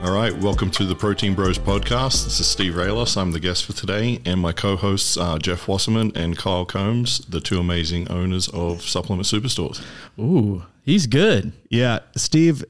All right, welcome to the Protein Bros podcast. This is Steve Raylos. I'm the guest for today, and my co-hosts are Jeff Wasserman and Kyle Combs, the two amazing owners of Supplement Superstores. Ooh, he's good. Yeah, Steve,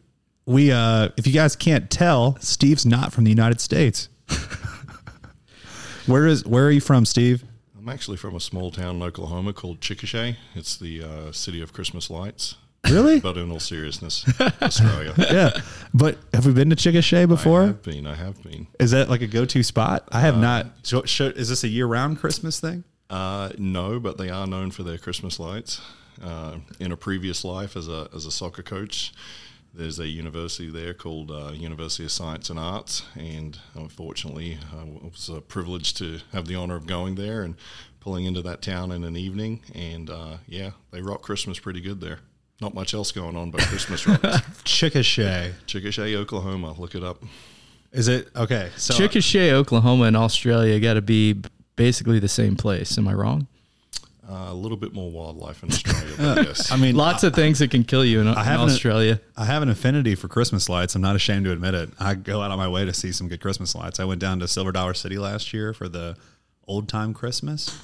we uh if you guys can't tell, Steve's not from the United States. where is where are you from, Steve? I'm actually from a small town in Oklahoma called Chickasha. It's the uh, city of Christmas lights. Really? But in all seriousness, Australia. yeah. But have we been to Chickasha before? I have been. I have been. Is that like a go-to spot? I have not. So, sh- is this a year-round Christmas thing? Uh, no, but they are known for their Christmas lights. Uh, in a previous life, as a as a soccer coach, there's a university there called uh, University of Science and Arts, and unfortunately, I was uh, privileged to have the honor of going there and pulling into that town in an evening. And uh, yeah, they rock Christmas pretty good there. Not much else going on, but Christmas rocks. Chickasha. Chickasha, Oklahoma. Look it up. Is it okay? So Chickasha, Oklahoma, and Australia got to be basically the same place. Am I wrong? Uh, a little bit more wildlife in Australia, but yes. I mean, Lots of things that can kill you in, in haven't- Australia. I have an affinity for Christmas lights. I'm not ashamed to admit it. I go out on my way to see some good Christmas lights. I went down to Silver Dollar City last year for the old time Christmas.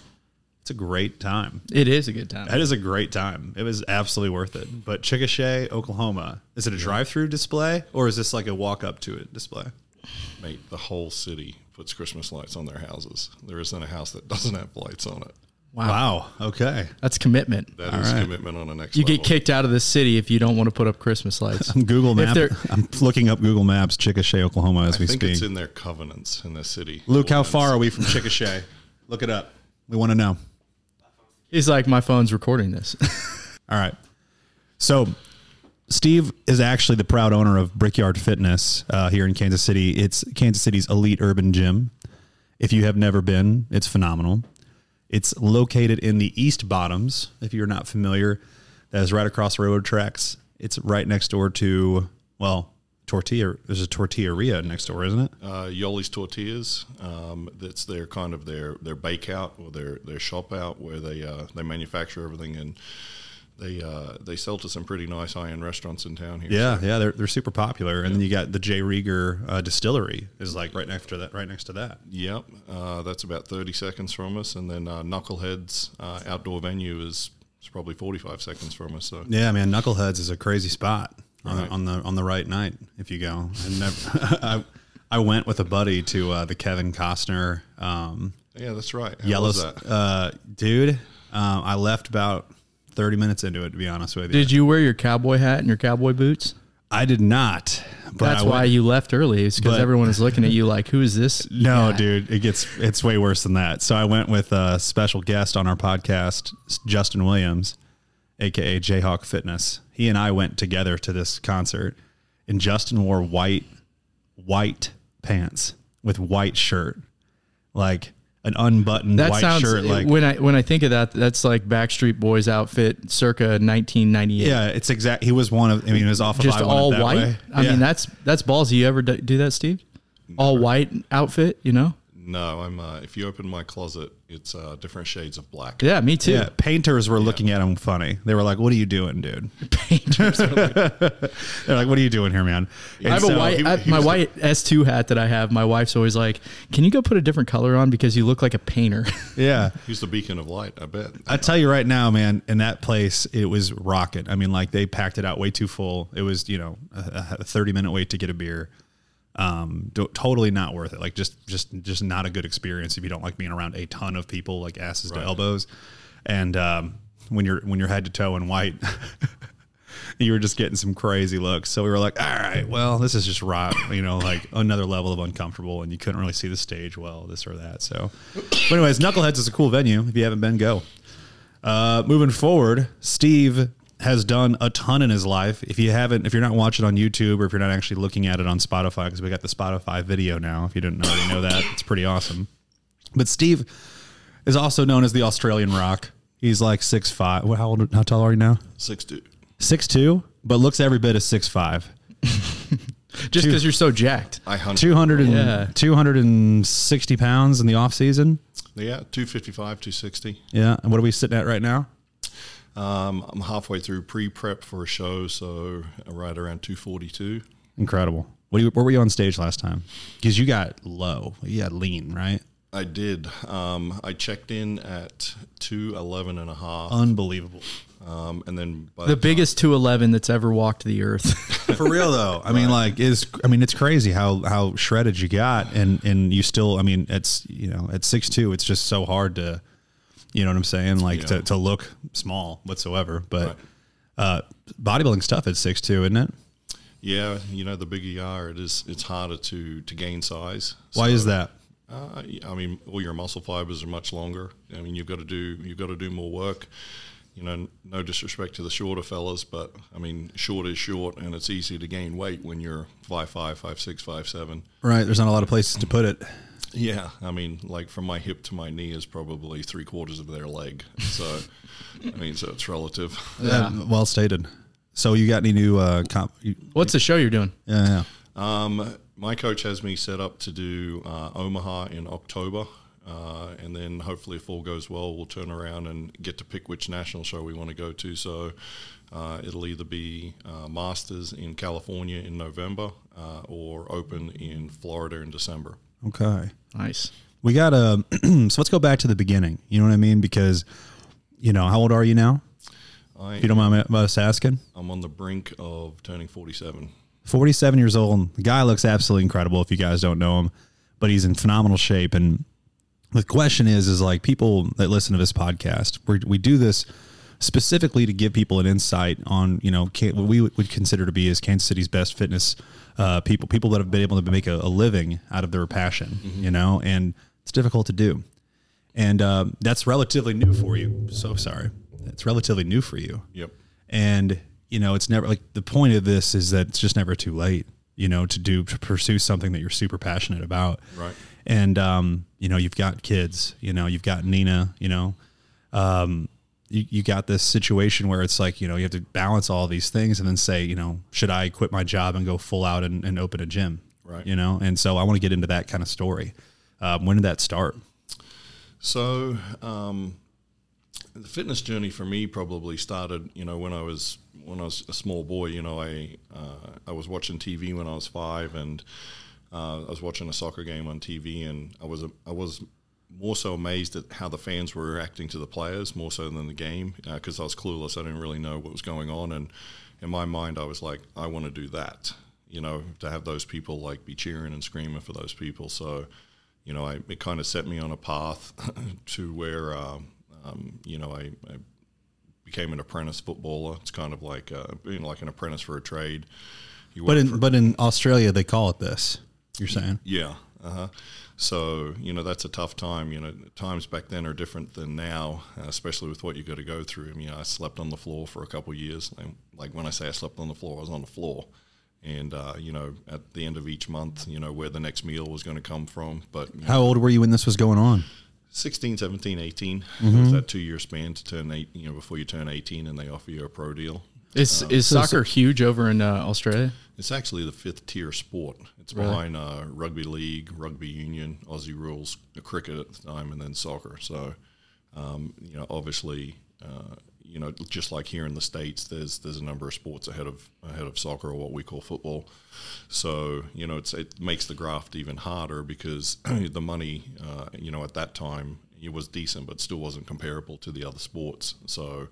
It's a great time. It is a good time. That is a great time. It was absolutely worth it. But Chickasha, Oklahoma, is it a drive-through display or is this like a walk up to it display? Mate, the whole city puts Christmas lights on their houses. There isn't a house that doesn't have lights on it. Wow. wow. Okay. That's commitment. That is right. commitment on the next You level. get kicked out of the city if you don't want to put up Christmas lights. Google If Map. they're- I'm looking up Google Maps, Chickasha, Oklahoma, as I we think speak. it's in their covenants in the city. Luke, how far are we from Chickasha? Look it up. We want to know. He's like, my phone's recording this. All right. So, Steve is actually the proud owner of Brickyard Fitness uh, here in Kansas City. It's Kansas City's elite urban gym. If you have never been, it's phenomenal. It's located in the East Bottoms. If you're not familiar, that is right across railroad tracks. It's right next door to, well, Tortilla. There's a Tortilleria next door, isn't it? Uh, Yoli's Tortillas. Um, that's their kind of their their bake out or their their shop out where they uh, they manufacture everything and they uh, they sell to some pretty nice high end restaurants in town here. Yeah, yeah, they're they're super popular. And then you got the J. Rieger uh, Distillery is like right next to that. Right next to that. Yep, uh, that's about thirty seconds from us, and then uh, Knuckleheads uh, outdoor venue is, is probably forty five seconds from us. So Yeah, man, Knuckleheads is a crazy spot on, Right. on the on the right night if you go. I never, I, I went with a buddy to uh, the Kevin Costner um, yeah, that's right. How Yellow was that? uh, dude. Um, I left about thirty minutes into it. To be honest with you, Did you wear your cowboy hat and your cowboy boots? I did not. But That's I why went- you left early. It's because everyone is looking at you like, who is this? No, guy? dude, it gets it's way worse than that. So I went with a special guest on our podcast, Justin Williams, aka Jayhawk Fitness. He and I went together to this concert, and Justin wore white white pants with white shirt, like an unbuttoned That white sounds shirt. Like when I when I think of that, that's like Backstreet Boys outfit, circa 1998. yeah, it's exact. He was one of. I mean, it was off of just I Want It all white. Way. I Yeah. mean, that's that's ballsy. You ever do do that, Steve? All white outfit, you know? No, I'm. Uh, if you open my closet, it's uh, different shades of black. Yeah, me too. yeah. Painters were looking at him funny. They were like, "What are you doing, dude?" Painters. They're like, "What are you doing here, man?" I have a white, he- I- he my white S2 hat that I have. My wife's always like, "Can you go put a different color on because you look like a painter?" Yeah. He's the beacon of light. I bet. I tell you right now, man, in that place, it was rocket. I mean, like they packed it out way too full. It was, you know, a, a 30 minute wait to get a beer. Um, do, totally not worth it. Like just, just, just not a good experience if you don't like being around a ton of people, like asses to elbows. And, um, when you're, when you're head to toe in white, you were just getting some crazy looks. So we were like, all right, well, this is just right, you know, like another level of uncomfortable, and you couldn't really see the stage well, this or that. So, but anyways, Knuckleheads is a cool venue. If you haven't been, go. Uh, moving forward, Steve has done a ton in his life. If you haven't, if you're not watching on YouTube or if you're not actually looking at it on Spotify, because we got the Spotify video now. If you didn't already know that, it's pretty awesome. But Steve is also known as the Australian Rock. He's like six five. How old? How tall are you now? Six two. Six two, but looks every bit as six five. Just because you're so jacked. I hunt. 200 and, Yeah. 260 pounds in the off season. Yeah, two fifty five, two sixty. Yeah. And what are we sitting at right now? Um, I'm halfway through pre prep for a show, so right around two forty two. Incredible. What do you, where were you on stage last time? Because you got low, you got lean, right? I did. Um, I checked in at 211 and a half. Unbelievable. Um, and then by The time- biggest 211 that's ever walked the earth. For real though, I mean, like, is I mean, it's crazy how how shredded you got, and and you still, I mean, it's you know, at six two, it's just so hard to, you know what I'm saying, like Yeah. to, to look small whatsoever. But Right. uh, bodybuilding stuff at six two, isn't it? Yeah, you know, the bigger you are, it is it's harder to to gain size. Why is that? Uh, I mean, all your muscle fibers are much longer. I mean, you've got to do you've got to do more work. You know, no disrespect to the shorter fellas, but I mean, short is short, and it's easy to gain weight when you're five five, five six, five seven. Right. There's not a lot of places to put it. Yeah, I mean, like from my hip to my knee is probably three quarters of their leg. So, I mean, so it's relative. Yeah. well stated. So you got any new uh, comp? What's the show you're doing? yeah, yeah. Um, my coach has me set up to do uh, Omaha in October, uh, and then hopefully, if all goes well, we'll turn around and get to pick which national show we want to go to. So uh, it'll either be uh, Masters in California in November uh, or Open in Florida in December. Okay. Nice. We got to, so let's go back to the beginning. You know what I mean? Because, you know, how old are you now? I, If you don't mind me- uh, us asking. I'm on the brink of turning 47. 47 years old. The guy looks absolutely incredible if you guys don't know him, but he's in phenomenal shape. And the question is, is like people that listen to this podcast, we we do this specifically to give people an insight on, you know, what we would consider to be as Kansas City's best fitness uh, people, people that have been able to make a, a living out of their passion, you know, and it's difficult to do. And uh, that's relatively new for you. So sorry. It's relatively new for you Yep. and you know it's never like the point of this is that it's just never too late you know to do to pursue something that you're super passionate about Right. and um you know you've got kids you know you've got nina you know um you, you got this situation where it's like you know you have to balance all these things and then say you know should i quit my job and go full out and, and open a gym Right. you know and so i want to get into that kind of story um, when did that start So, um, the fitness journey for me probably started, you know, when I was when I was a small boy. You know, I uh, I was watching TV when I was five, and uh, I was watching a soccer game on TV, and I was I was more so amazed at how the fans were reacting to the players more so than the game because I was clueless. I didn't really know what was going on, and in my mind, I was like, I want to do that. You know, to have those people like be cheering and screaming for those people. So, you know, I, it kind of set me on a path to where, um, um, you know, I, I became an apprentice footballer. It's kind of like uh, being like an apprentice for a trade. You but in for- but in australia they call it this you're saying yeah. Uh-huh. So, you know, that's a tough time. You know, times back then are different than now, uh, especially with what you got to go through. I mean, I slept on the floor for a couple of years. And, like when I say I slept on the floor, I was on the floor. And, uh, you know, at the end of each month, you know, where the next meal was going to come from. But you know, how old were you when this was going on 16, 17, 18, Mm-hmm. it was that two year span to turn eight, you know, before you turn 18 and they offer you a pro deal. Is is so- soccer huge over in uh, Australia? It's actually the fifth tier sport. It's Really? behind uh, rugby league, rugby union, Aussie rules, cricket at the time, and then soccer. So, um, you know, obviously, uh, you know, just like here in the states, there's there's a number of sports ahead of ahead of soccer or what we call football. So, you know, it's it makes the graft even harder because the money, uh, you know, at that time it was decent, but still wasn't comparable to the other sports. So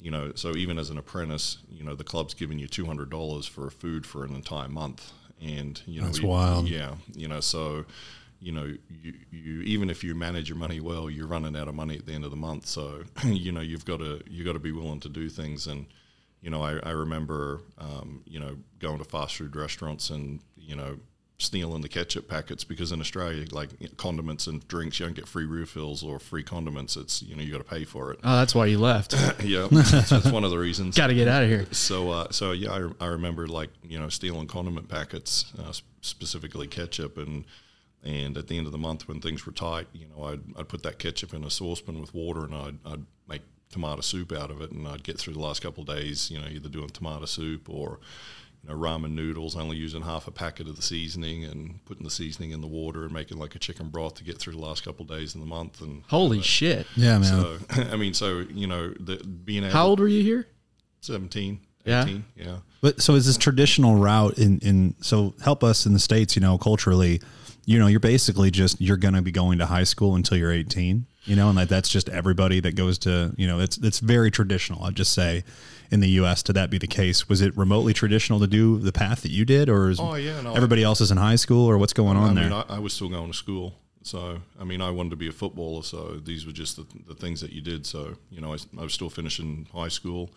you know, so even as an apprentice, you know, the club's giving you two hundred dollars for food for an entire month, and you know, That's you- wild. Yeah, you know, so you know, you, you even if you manage your money well, you're running out of money at the end of the month. So you know, you've got to you got to be willing to do things, and you know, I, I remember, um, you know, going to fast food restaurants and you know. Stealing the ketchup packets because in Australia, like condiments and drinks, you don't get free refills or free condiments. It's you know you got to pay for it. Oh, that's why you left. yeah, that's, that's one of the reasons. Got to get out of here. So, uh, so yeah, I, I remember like you know stealing condiment packets, uh, specifically ketchup, and and at the end of the month when things were tight, you know, I'd, I'd put that ketchup in a saucepan with water, and I'd, I'd make tomato soup out of it, and I'd get through the last couple of days, you know, either doing tomato soup or you know ramen noodles, only using half a packet of the seasoning and putting the seasoning in the water and making like a chicken broth to get through the last couple of days in the month, and Holy shit! yeah man so I mean, so you know, the, being able How old were you here? 17, Yeah. 18, yeah. But so is this traditional route in in so help us in the states, you know, culturally, you know, you're basically just you're going to be going to high school until you're 18, you know, and like that's just everybody that goes to, you know, it's it's very traditional. I'd just say in the US to that be the case. Was it remotely traditional to do the path that you did or is Oh, yeah, no, everybody else is in high school or what's going on I there? mean, I, I was still going to school. So, I mean, I wanted to be a footballer. So, these were just the, the things that you did. So, you know, I, I was still finishing high school.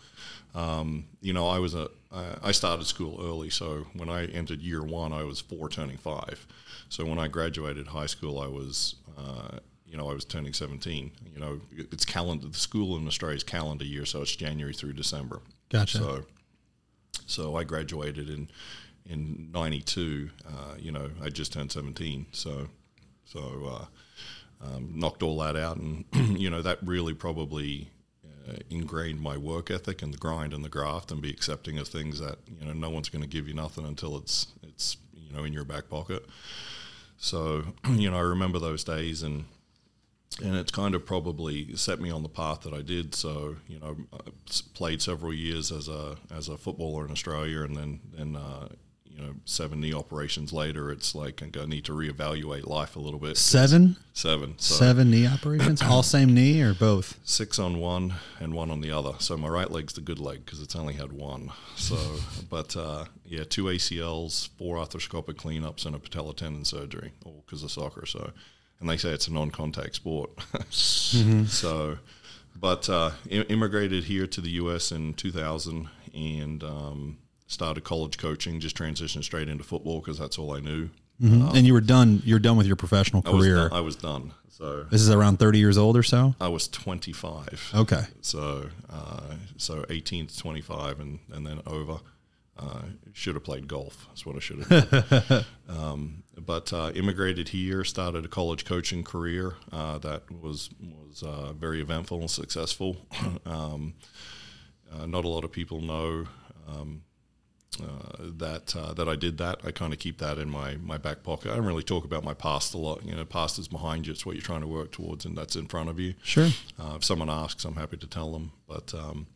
Um, you know, I was a, I, I started school early. So, when I entered year one, I was four turning five. So, when I graduated high school, I was, uh, you know, I was turning 17. You know, it's calendar, the school in Australia is calendar year. So, it's January through December. Gotcha. So, so I graduated in in '92. Uh, you know, I just turned 17. So, so uh, um, knocked all that out, and you know that really probably uh, ingrained my work ethic and the grind and the graft, and be accepting of things that you know no one's going to give you nothing until it's it's you know in your back pocket. So, you know, I remember those days and and it's kind of probably set me on the path that I did. So you know, I played several years as a as a footballer in Australia, and then then uh, you know seven knee operations later, it's like I need to reevaluate life a little bit. Seven, Seven, so seven knee operations, all same knee or both? six on one and one on the other. So my right leg's the good leg because it's only had one. So, but uh, yeah, two ACLs, four arthroscopic cleanups, and a patella tendon surgery, all because of soccer. So, and they say it's a non-contact sport. So, but uh, i- immigrated here to the U.S. in 2000 and um, started college coaching. Just transitioned straight into football because that's all I knew. and you were done. You're done with your professional I was, career. done, I was done. So this is around 30 years old or so. I was 25. Okay. So, uh, so 18 to 25, and, and then over. Uh, should have played golf. That's what I should have done. um, but uh, immigrated here, started a college coaching career uh, that was was uh, very eventful and successful. um, uh, not a lot of people know um, uh, that uh, that I did that. I kind of keep that in my, my back pocket. I don't really talk about my past a lot. You know, past is behind you. It's what you're trying to work towards, and that's in front of you. Sure. Uh, if someone asks, I'm happy to tell them. But um,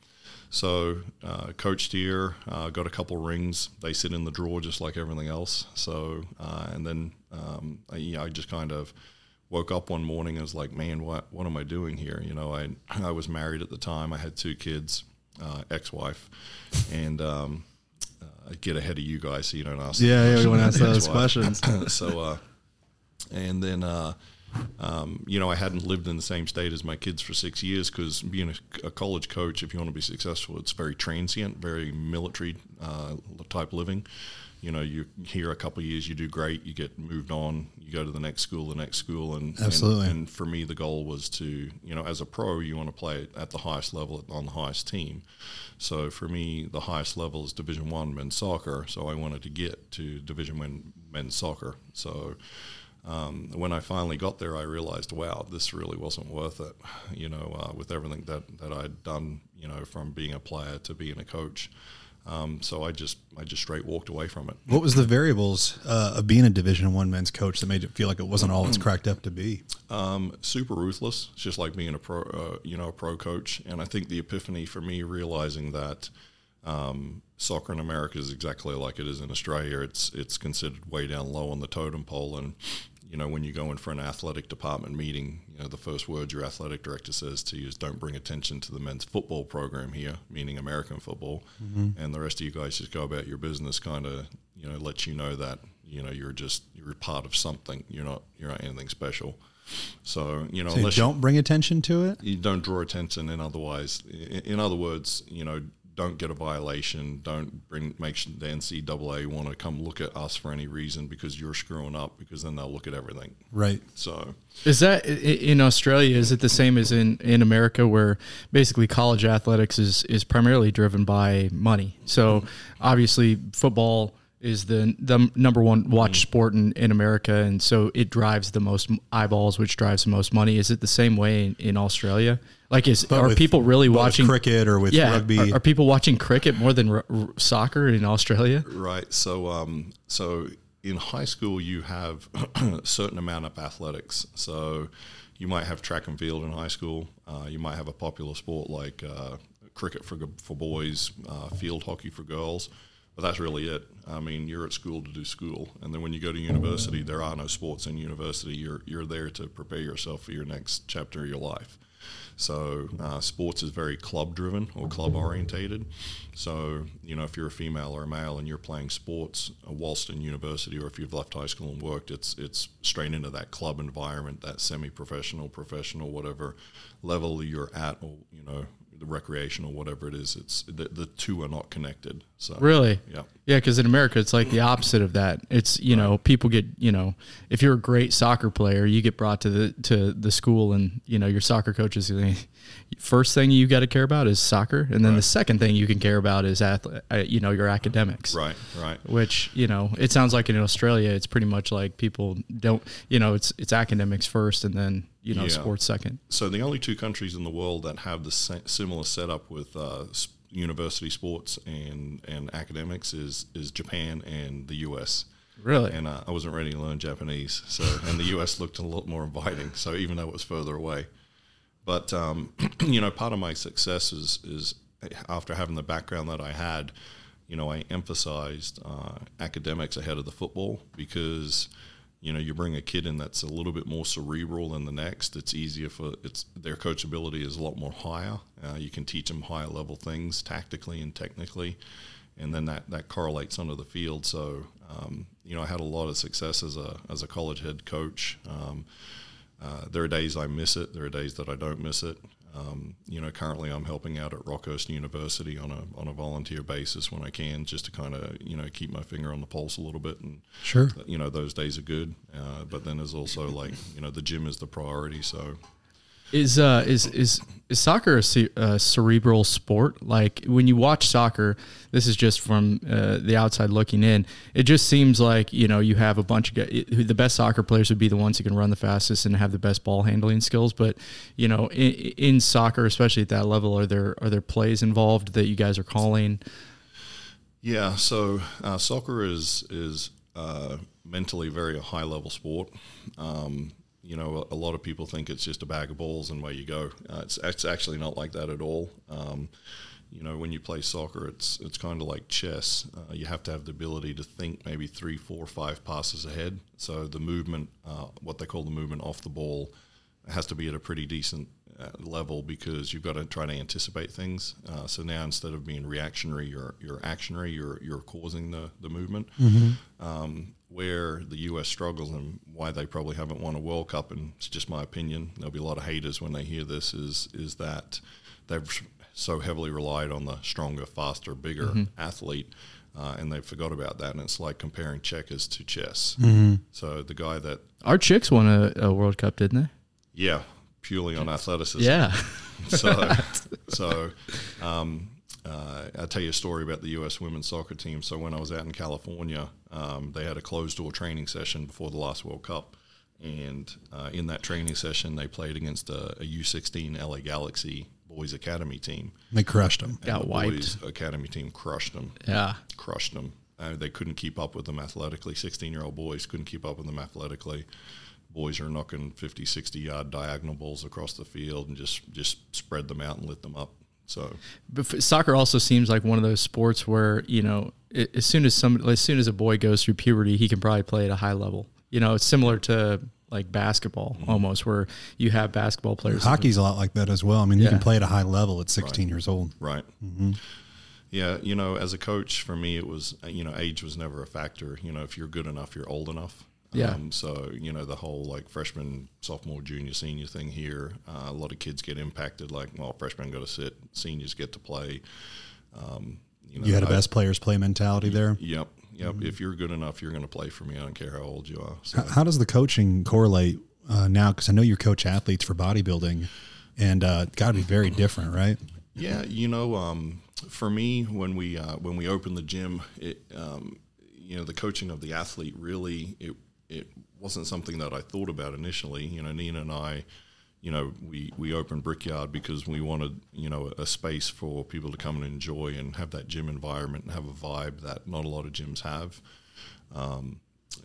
so uh, coached here, uh, got a couple rings. They sit in the drawer just like everything else. So uh, and then um, I, you know, I just kind of woke up one morning and was like, man, what what am I doing here? You know, I I was married at the time. I had two kids, uh, ex-wife, and um, uh, get ahead of you guys so you don't ask. Yeah, yeah, we want to ask those questions. so uh, and then uh, um, you know I hadn't lived in the same state as my kids for six years because being a, a college coach, if you want to be successful, it's very transient, very military uh, type living. You know, you here a couple of years, you do great, you get moved on, you go to the next school, the next school, and Absolutely. And, and for me, the goal was to, you know, as a pro, you want to play at the highest level on the highest team. So for me, the highest level is Division One men's soccer. So I wanted to get to Division One men's soccer. So um, when I finally got there, I realized, wow, this really wasn't worth it. You know, uh, with everything that that I'd done, you know, from being a player to being a coach. Um, so I just I just straight walked away from it. What was the variables uh, of being a Division One men's coach that made it feel like it wasn't all it's cracked up to be? Um, super ruthless. It's just like being a pro, uh, you know, a pro coach. And I think the epiphany for me realizing that um, soccer in America is exactly like it is in Australia. It's it's considered way down low on the totem pole, and you know when you go in for an athletic department meeting, you know the first word your athletic director says to you is "Don't bring attention to the men's football program here," meaning American football, mm-hmm. and the rest of you guys just go about your business. Kind of you know let you know that you know you're just you're part of something. You're not you're not anything special. So you know So you don't bring attention to it. you don't draw attention and otherwise in, in other words you know don't get a violation don't bring make the ncaa want to come look at us for any reason because you're screwing up because then they'll look at everything Right. so Is that in Australia? Is it the same as in, in America, where basically college athletics is is primarily driven by money? So obviously, football is the the number one watch mm. sport in, in America, and so it drives the most eyeballs, which drives the most money. Is it the same way in, in Australia? Like, is are with- people really watching cricket or with yeah, rugby? Are, are people watching cricket more than r- r- soccer in Australia? right so um so in high school you have a certain amount of athletics so you might have track and field in high school uh, you might have a popular sport like uh, cricket for for boys, uh, field hockey for girls. But that's really it. I mean, you're at school to do school, and then when you go to university, there are no sports in university. You're you're there to prepare yourself for your next chapter of your life. So uh, sports is very club driven or club orientated. So you know if you're a female or a male and you're playing sports uh, whilst in university, or if you've left high school and worked, it's it's straight into that club environment, that semi-professional, professional, whatever level you're at, or you know the recreational, whatever it is. It's the, the two are not connected. So Really? yeah. Yeah, because in America, it's like the opposite of that. It's you know people get you know if you're a great soccer player, you get brought to the to the school, and you know your soccer coach is the first thing you got to care about is soccer, and then the second thing you can care about is athlete, uh, you know your academics. Right, right. Which you know it sounds like in Australia, it's pretty much like people don't you know it's it's academics first, and then you know Yeah. sports second. So the only two countries in the world that have the sa- similar setup with uh, university sports and, and academics is is Japan and the U.S. Really? And uh, I wasn't ready to learn Japanese, so and the U.S. looked a lot more inviting. So even though it was further away, but um, you know, part of my success is is after having the background that I had, you know, I emphasized uh, academics ahead of the football because you know you bring a kid in that's a little bit more cerebral than the next. It's easier for it's their coachability is a lot more higher. Uh, you can teach them higher level things tactically and technically, and then that that correlates onto the field. So um, you know, I had a lot of success as a as a college head coach. Um, uh, there are days I miss it. There are days that I don't miss it. Um, you know, currently I'm helping out at Rockhurst University on a on a volunteer basis when I can, just to kind of you know keep my finger on the pulse a little bit. And Sure. you know, those days are good. Uh, but then there's also like you know the gym is the priority. So Is uh is is is soccer a, ce- a cerebral sport? Like when you watch soccer, this is just from uh, the outside looking in. It just seems like you know you have a bunch of guys. The best soccer players would be the ones who can run the fastest and have the best ball handling skills. But you know, in, in soccer, especially at that level, are there are there plays involved that you guys are calling? Yeah, so uh, soccer is is uh, mentally very high level sport. Um, you know, a, lot of people think it's just a bag of balls and away you go. Uh, it's it's actually not like that at all. Um, you know, when you play soccer, it's it's kind of like chess. Uh, you have to have the ability to think maybe three, four, five passes ahead. So the movement, uh, what they call the movement off the ball, has to be at a pretty decent uh, level because you've got to try to anticipate things. Uh, so now instead of being reactionary, you're you're actionary. You're you're causing the the movement. Um, where the U.S. struggles and why they probably haven't won a World Cup, and it's just my opinion. There'll be a lot of haters when they hear this. Is is that they've so heavily relied on the stronger, faster, bigger athlete. Uh, and they forgot about that, and it's like comparing checkers to chess. So the guy that, Our chicks won a, a World Cup, didn't they? yeah, purely on athleticism, Yeah. so, so um, uh, I'll tell you a story about the U.S. women's soccer team. So when I was out in California, um, they had a closed door training session before the last World Cup, and uh, in that training session, they played against a, a U16 LA Galaxy boys academy team. They crushed them. And Got the wiped. boys academy team crushed them. Yeah. crushed them. Uh, they couldn't keep up with them athletically. 16 year old boys couldn't keep up with them athletically. Boys are knocking 50, 60 yard diagonal balls across the field and just, just spread them out and lit them up. So, But f- soccer also seems like one of those sports where you know i- as soon as some as soon as a boy goes through puberty, he can probably play at a high level. You know, it's similar to like basketball almost, where you have basketball players. Hockey's a lot like that as well. I mean, you can play at a high level at 16 years old. right. Yeah, you know, as a coach, for me, it was, uh, you know, age was never a factor. You know, if you're good enough, you're old enough. Yeah. Um, so, you know, the whole like freshman, sophomore, junior, senior thing here, uh, a lot of kids get impacted. Like, well, freshmen got to sit, seniors get to play. Um, you, know, You had a I- best players play mentality there. Yep, yep. Mm-hmm. If you're good enough, you're going to play for me. I don't care how old you are. So, How, how does the coaching correlate uh, now? Because I know you coach athletes for bodybuilding, and uh, got to be very different, right? yeah, you know, um, for me, when we uh, when we opened the gym, it um, you know the coaching of the athlete really it it wasn't something that I thought about initially. You know, Nina and I. You know, we, we opened Brickyard because we wanted, you know, a space for people to come and enjoy and have that gym environment and have a vibe that not a lot of gyms have.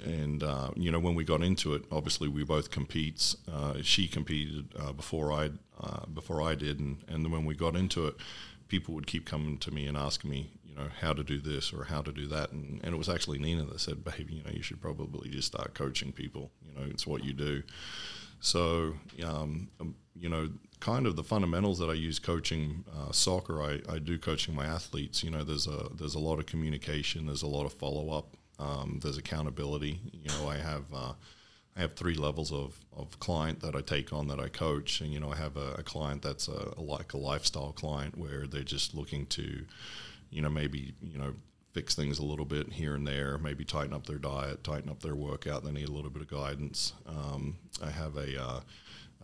and uh, you know when we got into it, obviously we both competes. Uh, she competed uh, before I uh, before I did, and and when we got into it, people would keep coming to me and asking me, you know, how to do this or how to do that, and, and it was actually Nina that said, "Babe, you know, you should probably just start coaching people. You know, it's what you do." So, um, um, you know, kind of the fundamentals that I use coaching uh, soccer, I, I do coaching my athletes. You know, there's a there's a lot of communication, there's a lot of follow up, um, there's accountability. You know, I have uh, I have three levels of, of client that I take on that I coach, and you know, I have a, a client that's a, a like a lifestyle client where they're just looking to, you know, maybe you know fix things a little bit here and there, maybe tighten up their diet, tighten up their workout. They need a little bit of guidance. Um, I have a, uh,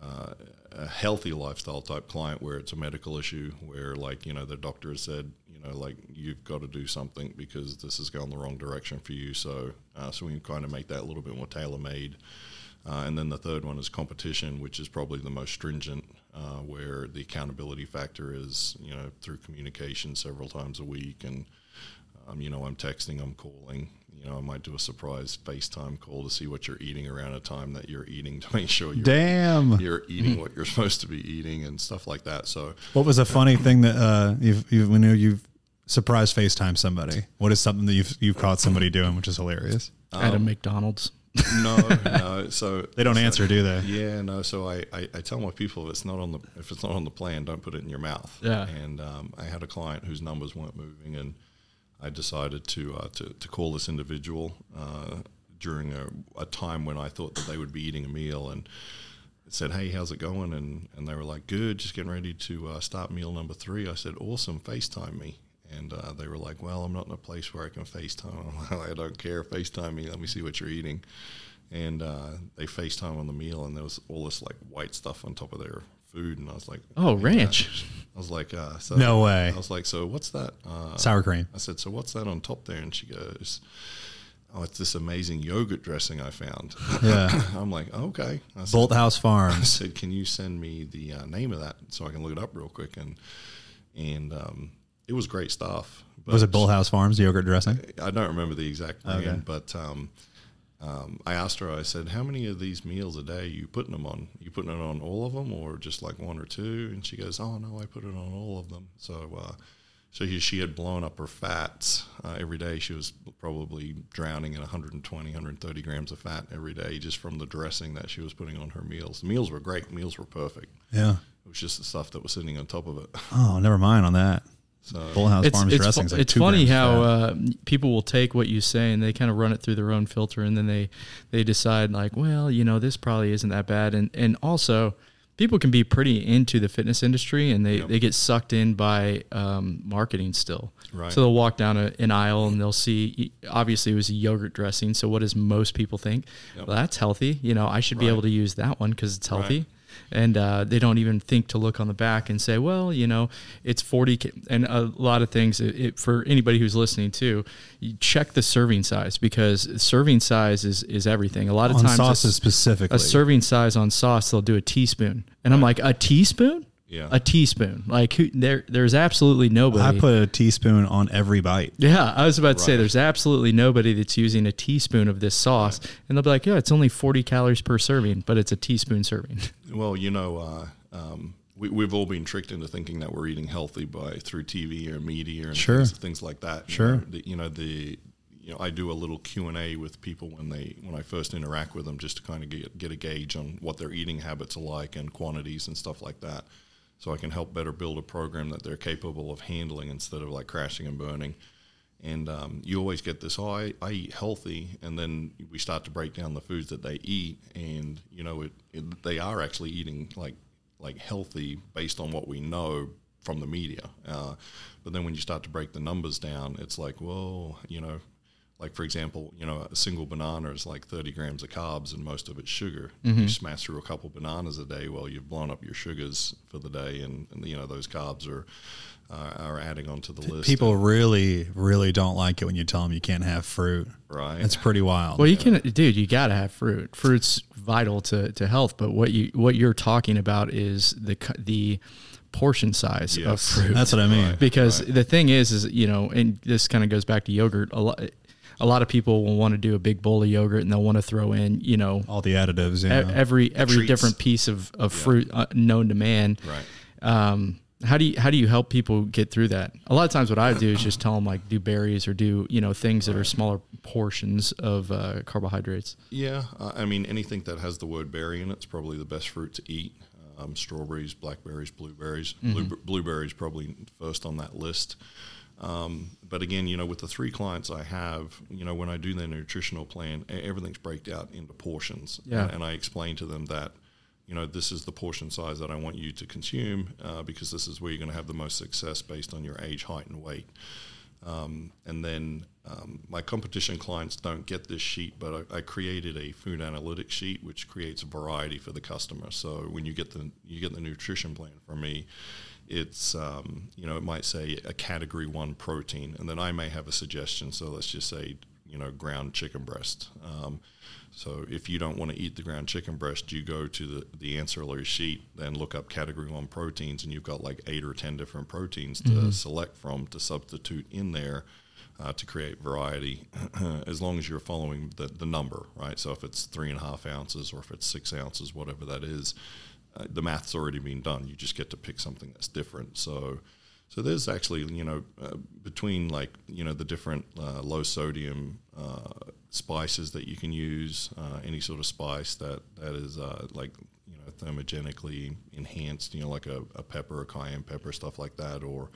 uh, a healthy lifestyle type client where it's a medical issue where, like, you know, the doctor has said, you know, like you've got to do something because this is going the wrong direction for you. So, uh, so we can kind of make that a little bit more tailor made. Uh, and then the third one is competition, which is probably the most stringent, uh, where the accountability factor is, you know, through communication several times a week and um, you know, I'm texting, I'm calling. You know, I might do a surprise FaceTime call to see what you're eating around a time that you're eating to make sure you're Damn. you're eating what you're supposed to be eating and stuff like that. So, What was a funny thing that uh, you've, you've when you've surprise FaceTime somebody? What is something that you've you've caught somebody doing, which is hilarious? at a McDonald's. No, no. So They don't so- answer, do they? Yeah, no. So I, I, I tell my people if it's not on the if it's not on the plan, don't put it in your mouth. Yeah. And um, I had a client whose numbers weren't moving, and I decided to uh, to, to call this individual uh, during a, a time when I thought that they would be eating a meal, and said, "Hey, how's it going?" And and they were like, "Good, just getting ready to uh, start meal number three. I said, "Awesome, FaceTime me." And uh, they were like, "Well, I'm not in a place where I can FaceTime." I'm like, I don't care. FaceTime me. Let me see what you're eating. And uh, they FaceTime on the meal, and there was all this like white stuff on top of their food, and I was like, Oh, ranch. I was like, uh, so No way. I was like, so what's that? Uh, Sour cream. I said, so what's that on top there? And she goes, oh, it's this amazing yogurt dressing I found. Yeah. I'm like, okay. I said, Bolthouse I Farms. said, can you send me the uh, name of that so I can look it up real quick? And and um, it was great stuff. But Was it Bolthouse Farms yogurt dressing? I don't remember the exact brand, Okay. but um, um, I asked her. I said, "How many of these meals a day are you putting them on? you putting it on all of them, or just like one or two? And she goes, "Oh no, I put it on all of them." So, uh, so he, she had blown up her fats uh, every day. She was probably drowning in 120, 130 grams of fat every day just from the dressing that she was putting on her meals. The meals were great. Meals were perfect. Yeah. It was just the stuff that was sitting on top of it. Oh, never mind on that. So Bolthouse It's Farms it's, dressing's fu- like it's funny how uh, people will take what you say and they kind of run it through their own filter and then they they decide like, well, you know, this probably isn't that bad. And and also, people can be pretty into the fitness industry and they, Yep. they get sucked in by um, marketing still. Right. So they'll walk down a, an aisle and they'll see. Obviously, it was a yogurt dressing. So what does most people think? Yep. Well, that's healthy. You know, I should be able to use that one because it's healthy Right. And uh, they don't even think to look on the back and say, well, you know, it's 40. ca- And a lot of things, it, it, for anybody who's listening too, you check the serving size because serving size is, is everything. A lot of on times, a- sauces specifically. a serving size on sauce, they'll do a teaspoon. And I'm like, a teaspoon? Yeah. A teaspoon. Like, who, there, there's absolutely nobody. I put a teaspoon on every bite. Yeah, I was about to say there's absolutely nobody that's using a teaspoon of this sauce, and they'll be like, "Yeah, it's only 40 calories per serving, but it's a teaspoon serving." Well, you know, uh, um, we, we've all been tricked into thinking that we're eating healthy by through TV or media and Sure. things, things like that. You Sure. know, the, you know the you know I do a little Q and A with people when they when I first interact with them just to kind of get get a gauge on what their eating habits are like and quantities and stuff like that, so I can help better build a program that they're capable of handling instead of like crashing and burning. And um, you always get this, oh, I, I eat healthy, and then we start to break down the foods that they eat, and you know, it, it they are actually eating like like healthy based on what we know from the media. Uh, but then when you start to break the numbers down, it's like, well, you know, like for example, you know, a single banana is like 30 grams of carbs, and most of it's sugar. You smash through a couple bananas a day, well, you've blown up your sugars for the day, and, and you know those carbs are uh, are adding onto the list. People really, really don't like it when you tell them you can't have fruit. right? It's pretty wild. Well, you can, dude. You gotta have fruit. Fruit's vital to, to health. But what you what you're talking about is the the portion size of fruit. That's what I mean. Right. because the thing is, is you know, and this kind of goes back to yogurt. A lot, a lot of people will want to do a big bowl of yogurt, and they'll want to throw in, you know, All the additives. e- Yeah. every every treats. different piece of, of fruit uh, known to man. right. Um, how do you how do you help people get through that? A lot of times, what I do is just tell them like do berries or do you know things that are smaller portions of uh, carbohydrates. Yeah, uh, I mean anything that has the word berry in it's probably the best fruit to eat. Um, strawberries, blackberries, blueberries. Blue, blueberries probably first on that list. Um, but again, you know, with the three clients I have, you know, when I do their nutritional plan, everything's breaked out into portions. Yeah. And, and I explain to them that, you know, this is the portion size that I want you to consume uh, because this is where you're going to have the most success based on your age, height, and weight. Um, and then um, my competition clients don't get this sheet, but I, I created a food analytics sheet which creates a variety for the customer. So when you get the you get the nutrition plan from me, it's um, you know it might say a category one protein, and then I may have a suggestion. So let's just say you know ground chicken breast. Um, so if you don't want to eat the ground chicken breast, you go to the, the ancillary sheet, then look up category one proteins, and you've got like eight or ten different proteins to select from to substitute in there uh, to create variety, as long as you're following the, the number, right? So if it's three and a half ounces or if it's six ounces, whatever that is, uh, the math's already been done. You just get to pick something that's different. So, so there's actually, you know, uh, between like, you know, the different uh, low sodium uh, spices that you can use, uh, any sort of spice that, that is like, thermogenically enhanced, you know, like a, a pepper, a cayenne pepper, stuff like that, or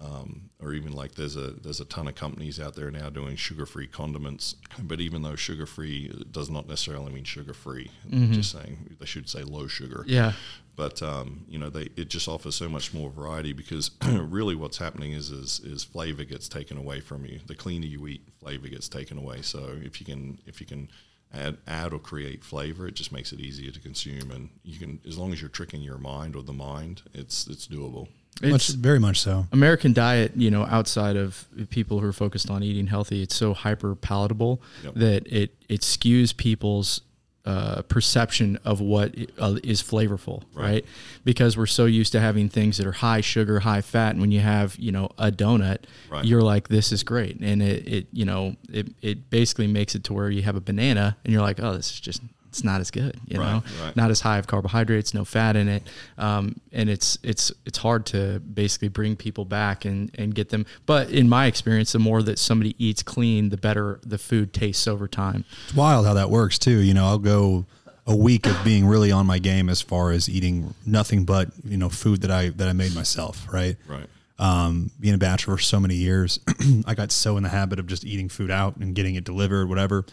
um, or even like there's a there's a ton of companies out there now doing sugar-free condiments. But even though sugar-free does not necessarily mean sugar-free, just saying they should say low sugar. Yeah, But um, you know, they it just offers so much more variety because really what's happening is, is is flavor gets taken away from you. The cleaner you eat, flavor gets taken away. So if you can if you can add add or create flavor, it just makes it easier to consume. And you can as long as you're tricking your mind or the mind, it's it's doable. Much, it's very much so. American diet. You know, outside of people who are focused on eating healthy, it's so hyper palatable Yep. that it it skews people's uh, perception of what uh, flavorful, right. Right. Because we're so used to having things that are high sugar, high fat, and when you have you know a donut, Right. you're like, this is great, and it, it you know it it basically makes it to where you have a banana and you're like, oh, this is just it's not as good, you Right, know, right. not as high of carbohydrates, no fat in it, um, and it's it's it's hard to basically bring people back and and get them. But in my experience, the more that somebody eats clean, the better the food tastes over time. It's wild how that works too. You know, I'll go a week of being really on my game as far as eating nothing but you know food that I that I made myself. Right. Right. Um, being a bachelor for so many years, I got so in the habit of just eating food out and getting it delivered, whatever.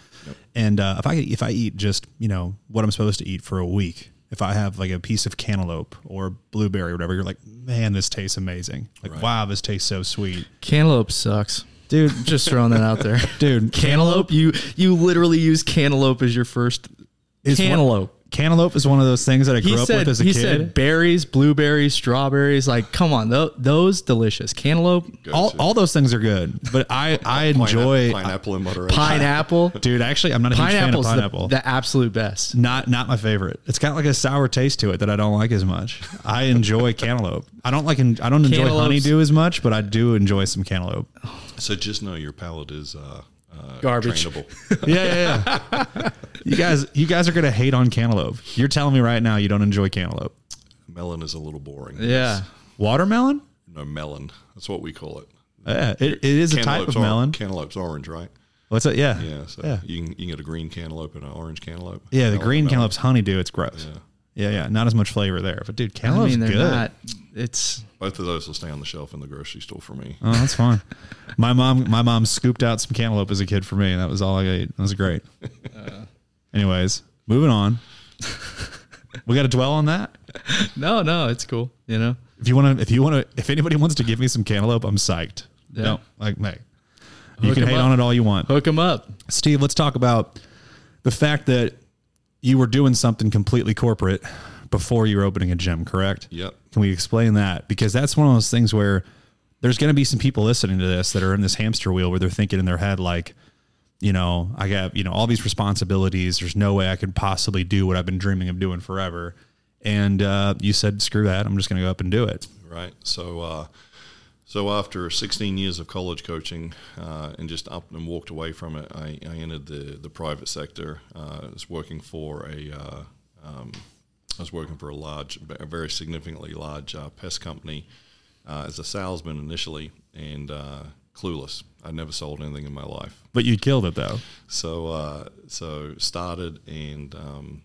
And uh, if I if I eat just you know what I'm supposed to eat for a week, if I have like a piece of cantaloupe or blueberry or whatever, you're like, man, this tastes amazing. Like, Right. wow, this tastes so sweet, Cantaloupe sucks. dude. Just throwing that out there. Dude, Cantaloupe, you you literally use cantaloupe as your first is one- cantaloupe. cantaloupe is one of those things that I grew He up said with as a he kid. said berries, blueberries, strawberries. Like, come on, tho- those delicious. Cantaloupe, Go all, to. all those things are good, but I I enjoy pineapple, pineapple in moderation. pineapple. dude. Actually, I'm not a huge fan of Pineapple's the, pineapple. the absolute best. not not my favorite. It's got like a sour taste to it that I don't like as much. I enjoy cantaloupe. I don't like I don't enjoy Cantaloupes. honeydew as much, but I do enjoy some cantaloupe. So just know your palate is uh, uh, Garbage. Yeah, yeah, yeah. you guys, you guys are gonna hate on cantaloupe. You're telling me right now you don't enjoy cantaloupe. melon is a little boring. Yeah. Watermelon? No melon. That's what we call it. Yeah, it, it is a type Cantaloupe's of or- melon. Cantaloupe's orange, right? What's it? Yeah, Yeah. So yeah, You, can, you can get a green cantaloupe and an orange cantaloupe. yeah. The green melon. cantaloupe's honeydew. It's gross. Yeah. Yeah, yeah. Not as much flavor there, but dude, I cantaloupe's mean, they're good. not. It's Both of those will stay on the shelf in the grocery store for me. Oh, that's fine. my mom, my mom scooped out some cantaloupe as a kid for me, and that was all I ate. That was great. Uh. Anyways, moving on. we got to dwell on that. no, no. It's cool. You know. If you want to, if you want to, if anybody wants to give me some cantaloupe, I'm psyched. Yeah. No, like, hey, you Hook can 'em hate up. on it all you want. Hook them up. Steve, let's talk about the fact that you were doing something completely corporate before you were opening a gym, correct? Yep. Can we explain that? Because that's one of those things where there's going to be some people listening to this that are in this hamster wheel where they're thinking in their head, like, you know, I got, you know, all these responsibilities. There's no way I could possibly do what I've been dreaming of doing forever. And uh, you said, screw that. I'm just going to go up and do it. Right. So, uh, so after 16 years of college coaching uh, and just up and walked away from it, I, I entered the, the private sector. Uh, I was working for a, uh, um, I was working for a large, a very significantly large uh, pest company uh, as a salesman initially, and uh, clueless. I never sold anything in my life. But you killed it though. So uh, so started and um,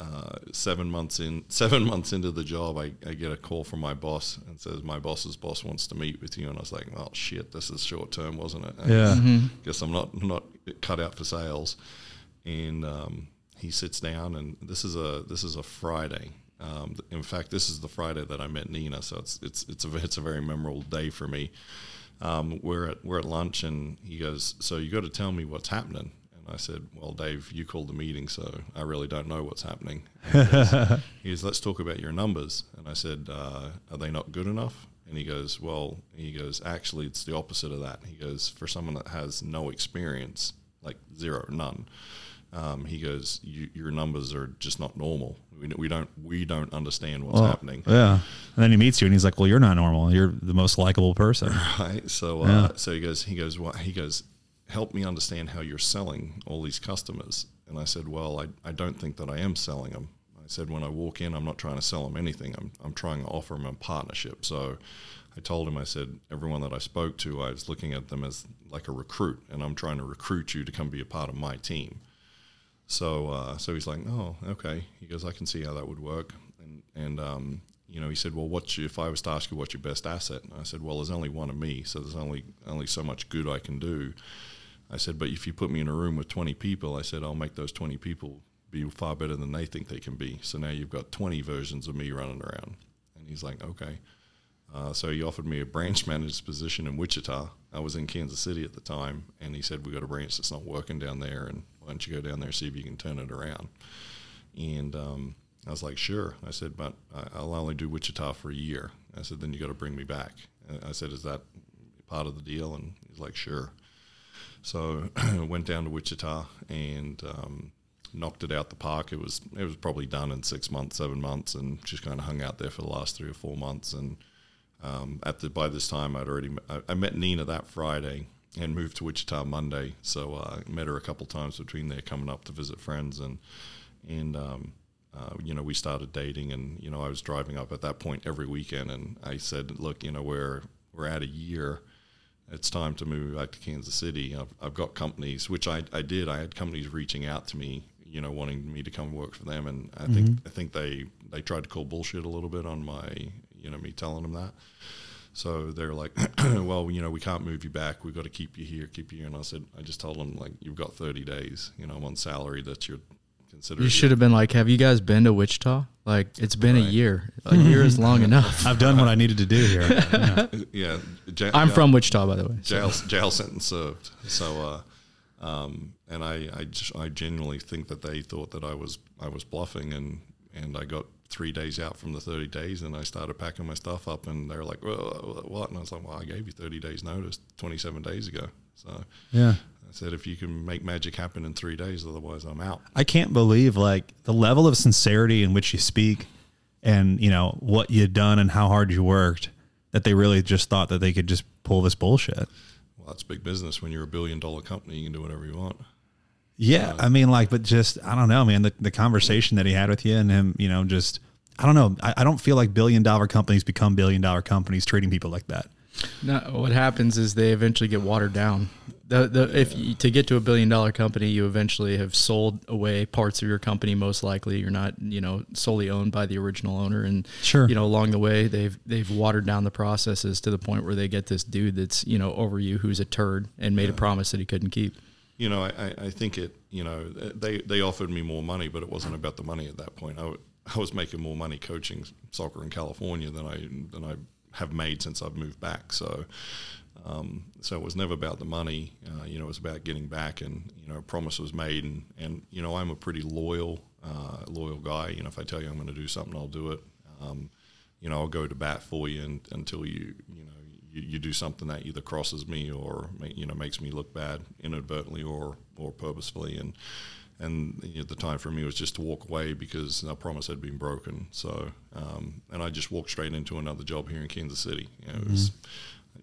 uh, seven months in seven months into the job, I, I get a call from my boss and says my boss's boss wants to meet with you, and I was like, oh shit, this is short term, wasn't it? And Yeah. Guess I'm not not cut out for sales. And um, he sits down, and this is a this is a Friday. Um, in fact, this is the Friday that I met Nina, so it's it's it's a it's a very memorable day for me um, we're at we're at lunch and he goes, "So you got to tell me what's happening." I said, "Well, Dave, you called the meeting, so I really don't know what's happening." He goes, he goes, "Let's talk about your numbers." And I said, uh, "Are they not good enough?" And he goes, "Well," he goes, "Actually, it's the opposite of that." He goes, "For someone that has no experience, like zero, none." Um, he goes, "Your numbers are just not normal. We, we don't we don't understand what's Well, happening." Yeah. And then he meets you and he's like, Well, you're not normal. You're the most likable person. right? So, uh, so he goes, he goes, what? He goes, help me understand how you're selling all these customers. And I said, well, I, I don't think that I am selling them. I said, when I walk in, I'm not trying to sell them anything. I'm, I'm trying to offer them a partnership. So I told him, I said, everyone that I spoke to, I was looking at them as like a recruit, and I'm trying to recruit you to come be a part of my team. So, uh, so he's like, oh, okay. He goes, I can see how that would work. And, and um, you know, he said, well, what's your, if I was to ask you what's your best asset? And I said, well, there's only one of me, so there's only only so much good I can do. I said, but if you put me in a room with 20 people, I said, I'll make those 20 people be far better than they think they can be. So now you've got 20 versions of me running around. And he's like, okay. Uh, so he offered me a branch manager's position in Wichita. I was in Kansas City at the time, and he said, "We got a branch that's not working down there, and why don't you go down there and see if you can turn it around?" And um, I was like, "Sure." I said, "But I'll only do Wichita for a year." I said, "Then you got to bring me back." And I said, "Is that part of the deal?" And he's like, "Sure." So went down to Wichita and um, knocked it out the park. It was it was probably done in six months, seven months, and just kind of hung out there for the last three or four months. And um, at the by this time, I'd already I, I met Nina that Friday and moved to Wichita Monday. So uh, I met her a couple times between there, coming up to visit friends, and and um, uh, you know we started dating, and you know I was driving up at that point every weekend, and I said, look, you know we're we're at a year it's time to move back to Kansas City. I've, I've got companies, which I, I did. I had companies reaching out to me, you know, wanting me to come work for them, and I think mm-hmm. I think they they tried to call bullshit a little bit on my, you know, me telling them that. So they're like, well, you know, we can't move you back. We've got to keep you here, keep you here. And I said, I just told them like, you've got 30 days. You know, I'm on salary that you're considered. You should have been like, "Have you guys been to Wichita? Like, it's been a year. A year is long enough." I've done what I needed to do here. Yeah. Yeah, ja- I'm ja- from Wichita, by the way. so- jail jail sentence served. So, uh, um, and I I, just, I genuinely think that they thought that I was I was bluffing, and and I got three days out from the thirty days, and I started packing my stuff up, and they're like, well, what? And I was like, well, I gave you thirty days notice twenty seven days ago. So yeah. I said, if you can make magic happen in three days, otherwise I'm out. I can't believe like the level of sincerity in which you speak and, you know, what you'd done and how hard you worked that they really just thought that they could just pull this bullshit. Well, that's big business. When you're a billion dollar company, you can do whatever you want. Yeah, uh, I mean, like, but just I don't know, man. The, the conversation that he had with you and him, you know, just I don't know. I, I don't feel like billion dollar companies become billion dollar companies treating people like that. No, what happens is they eventually get watered down. The, the if you, to get to a billion dollar company, you eventually have sold away parts of your company. Most likely, you're not you know solely owned by the original owner, and Sure. you know along the way they've they've watered down the processes to the point where they get this dude that's you know over you who's a turd and made a promise that he couldn't keep. you know, I, I- I think it, you know, they, they offered me more money, but it wasn't about the money at that point. I, w- I was making more money coaching soccer in California than I, than I have made since I've moved back. So, um, so it was never about the money. Uh, you know, it was about getting back and, you know, a promise was made and, and, you know, I'm a pretty loyal, uh, loyal guy. You know, if I tell you I'm going to do something, I'll do it. Um, you know, I'll go to bat for you and, until you, you know, you, you do something that either crosses me or you know makes me look bad inadvertently or or purposefully and and you know, the time for me was just to walk away because our promise had been broken so um, and I just walked straight into another job here in Kansas City you know, it was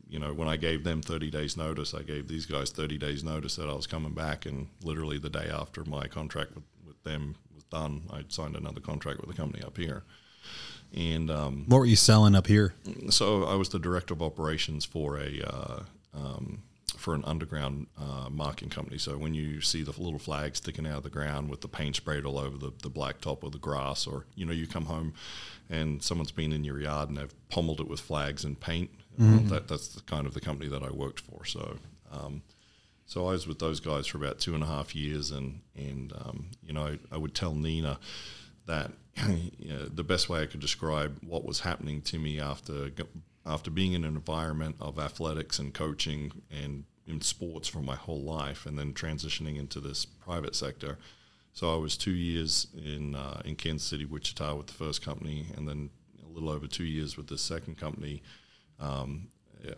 you know when I gave them 30 days notice I gave these guys 30 days notice that I was coming back and literally the day after my contract with, with them was done, I signed another contract with a company up here. And um, What were you selling up here? so I was the director of operations for a uh, um, for an underground uh, marking company. So when you see the little flag sticking out of the ground with the paint sprayed all over the, the black top of the grass, or you know you come home and someone's been in your yard and they've pommeled it with flags and paint. Uh, that, that's the kind of the company that I worked for. So. Um, so I was with those guys for about two and a half years, and and um, you know I, I would tell Nina that you know, the best way I could describe what was happening to me after after being in an environment of athletics and coaching and in sports for my whole life, and then transitioning into this private sector. So I was two years in uh, in Kansas City, Wichita, with the first company, and then a little over two years with the second company. Um,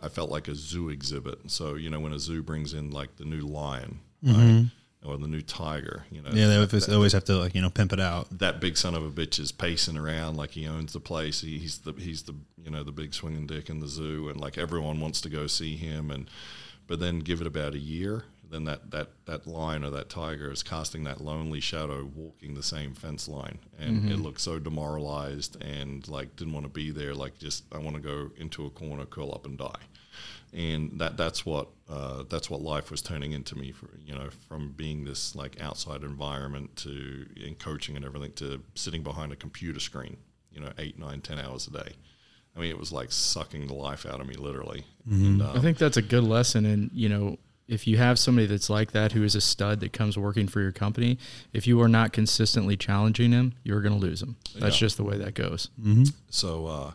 I felt like a zoo exhibit. So you know, when a zoo brings in like the new lion right, or the new tiger, you know, Yeah, they that- always, they always have to like you know pimp it out. that big son of a bitch is pacing around like he owns the place. He, he's the he's the you know the big swinging dick in the zoo, and like everyone wants to go see him. And but then give it about a year, then that that that lion or that tiger is casting that lonely shadow, walking the same fence line, and it looks so demoralized and like didn't want to be there. Like just I want to go into a corner, curl up, and die and that that's what uh, that's what life was turning into me for you know from being this like outside environment to in coaching and everything to sitting behind a computer screen you know eight nine ten hours a day I mean it was like sucking the life out of me literally and, uh, I think that's a good lesson. And, you know, if you have somebody that's like that, who is a stud that comes working for your company, if you are not consistently challenging him, you're going to lose him. That's Yeah. just the way that goes. So, uh,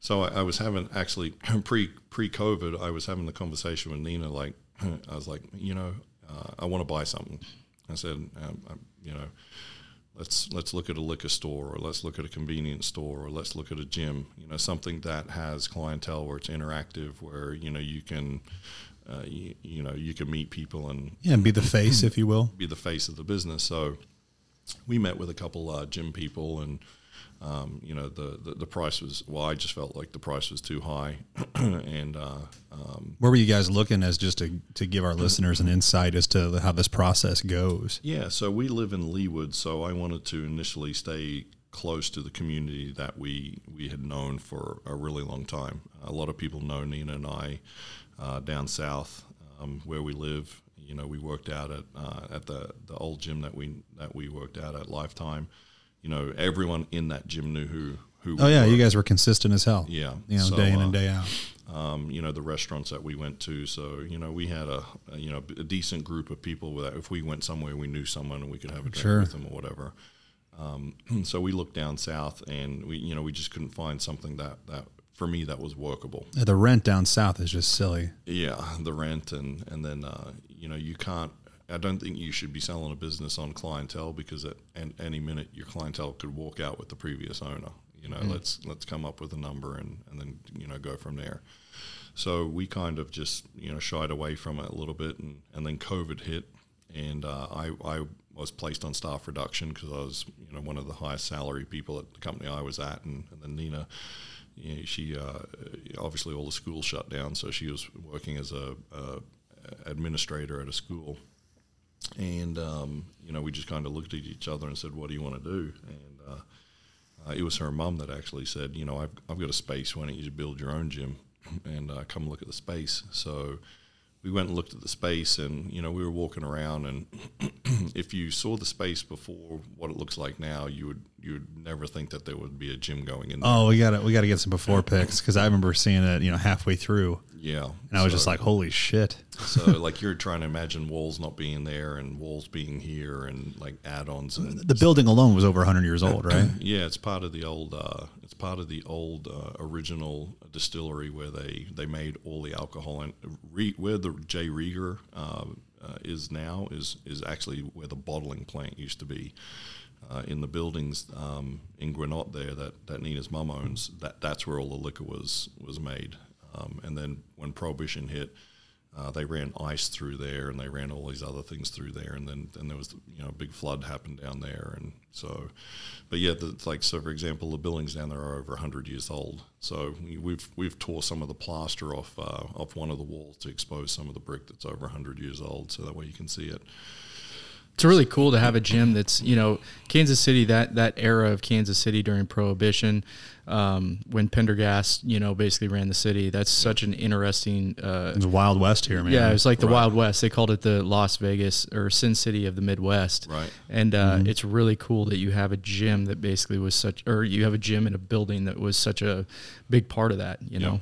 so I, I was having actually pre pre COVID, I was having the conversation with Nina. Like, I was like, you know, uh, I want to buy something. I said, um, I, you know, let's let's look at a liquor store, or let's look at a convenience store, or let's look at a gym. You know, something that has clientele where it's interactive, where you know you can. Uh, you, you know, you can meet people and Yeah, be the face, if you will. be the face of the business. So we met with a couple uh, gym people, and um, you know the, the the price was well. I just felt like the price was too high, and uh, um, Where were you guys looking as just to, to give our listeners an insight as to how this process goes? yeah. So we live in Leawood, so I wanted to initially stay close to the community that we we had known for a really long time. A lot of people know Nina and I uh, down south um, where we live. You know, we worked out at uh, at the the old gym that we that we worked out at Lifetime. You know, everyone in that gym knew who who. Oh yeah, were. you guys were consistent as hell. Yeah. you know, So, day in uh, and day out. um, you know the restaurants that we went to. So you know we had a, a you know a decent group of people that if we went somewhere we knew someone and we could have a drink Sure. with them or whatever. Um, so we looked down south and we you know we just couldn't find something that that for me that was workable. The rent down south is just silly. Yeah, the rent and and then uh, you know you can't. I don't think you should be selling a business on clientele because at an, any minute your clientele could walk out with the previous owner. You know, let's let's come up with a number and and then you know go from there. So we kind of just you know shied away from it a little bit, and, and then COVID hit, and uh, I I was placed on staff reduction because I was you know one of the highest salary people at the company I was at, and, and then Nina, you know, she uh, obviously all the schools shut down, so she was working as a, a administrator at a school, and um, you know we just kind of looked at each other and said, "What do you want to do?" And uh, uh, it was her mom that actually said, "You know, I've, I've got a space. Why don't you build your own gym and uh, come look at the space?" So we went and looked at the space, and you know, we were walking around, and if you saw the space before what it looks like now, you would you would never think that there would be a gym going in there. Oh, we got to we got to get some before pics because I remember seeing it, you know, halfway through, yeah, and I was just like, "Holy shit!" so like you're trying to imagine walls not being there and walls being here and like add-ons and The building alone was over 100 years old, right? yeah it's part of the old uh, it's part of the old uh, original distillery where they they made all the alcohol and re, where the J Rieger uh, uh, is now is is actually where the bottling plant used to be uh, in the buildings um, in Guinotte there that, that Nina's mum owns that that's where all the liquor was was made um, and then when prohibition hit uh, they ran ice through there, and they ran all these other things through there, and then then there was you know a big flood happened down there, and so, but yeah, the, like so for example, the buildings down there are over hundred years old. So we- we've we've tore some of the plaster off uh, off one of the walls to expose some of the brick that's over hundred years old, so that way you can see it. It's really cool to have a gym that's you know Kansas City that that era of Kansas City during Prohibition, um, when Pendergast you know basically ran the city. That's such an interesting. Uh, It's Wild West here, man. yeah, it was like the Wild West. They called it the Las Vegas or Sin City of the Midwest. Right. And uh, it's really cool that you have a gym that basically was such, or you have a gym in a building that was such a big part of that. You know.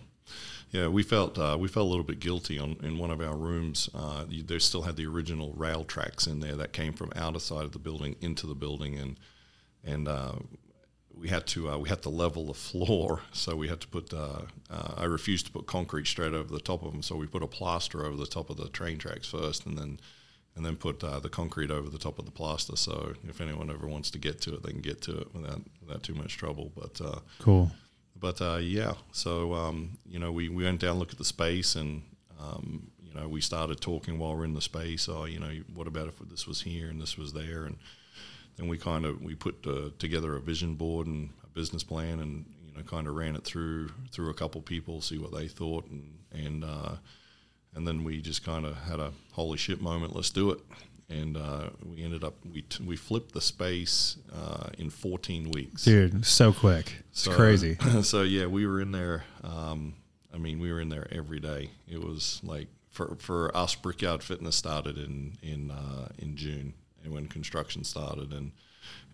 Yeah, we felt uh, we felt a little bit guilty on in one of our rooms. Uh, you- they still had the original rail tracks in there that came from outside of the building into the building, and and uh, we had to uh, we had to level the floor. So we had to put. Uh, uh, I refused to put concrete straight over the top of them, so we put a plaster over the top of the train tracks first, and then and then put uh, the concrete over the top of the plaster. So if anyone ever wants to get to it, they can get to it without without too much trouble. But uh, Cool. but uh, yeah, so um, you know, we, we went down, looked at the space, and um, you know, we started talking while we're in the space. Oh, you know, what about if this was here and this was there, and then we kind of we put uh, together a vision board and a business plan, and you know, kind of ran it through through a couple people, see what they thought, and and uh, and then we just kind of had a holy shit moment. Let's do it. And uh, we ended up we t- we flipped the space uh, in 14 weeks. Dude, so quick. It's So- crazy. so yeah, we were in there. Um, I mean, we were in there every day. It was like for for us, Brickyard Fitness started in in uh, in June, and when construction started, and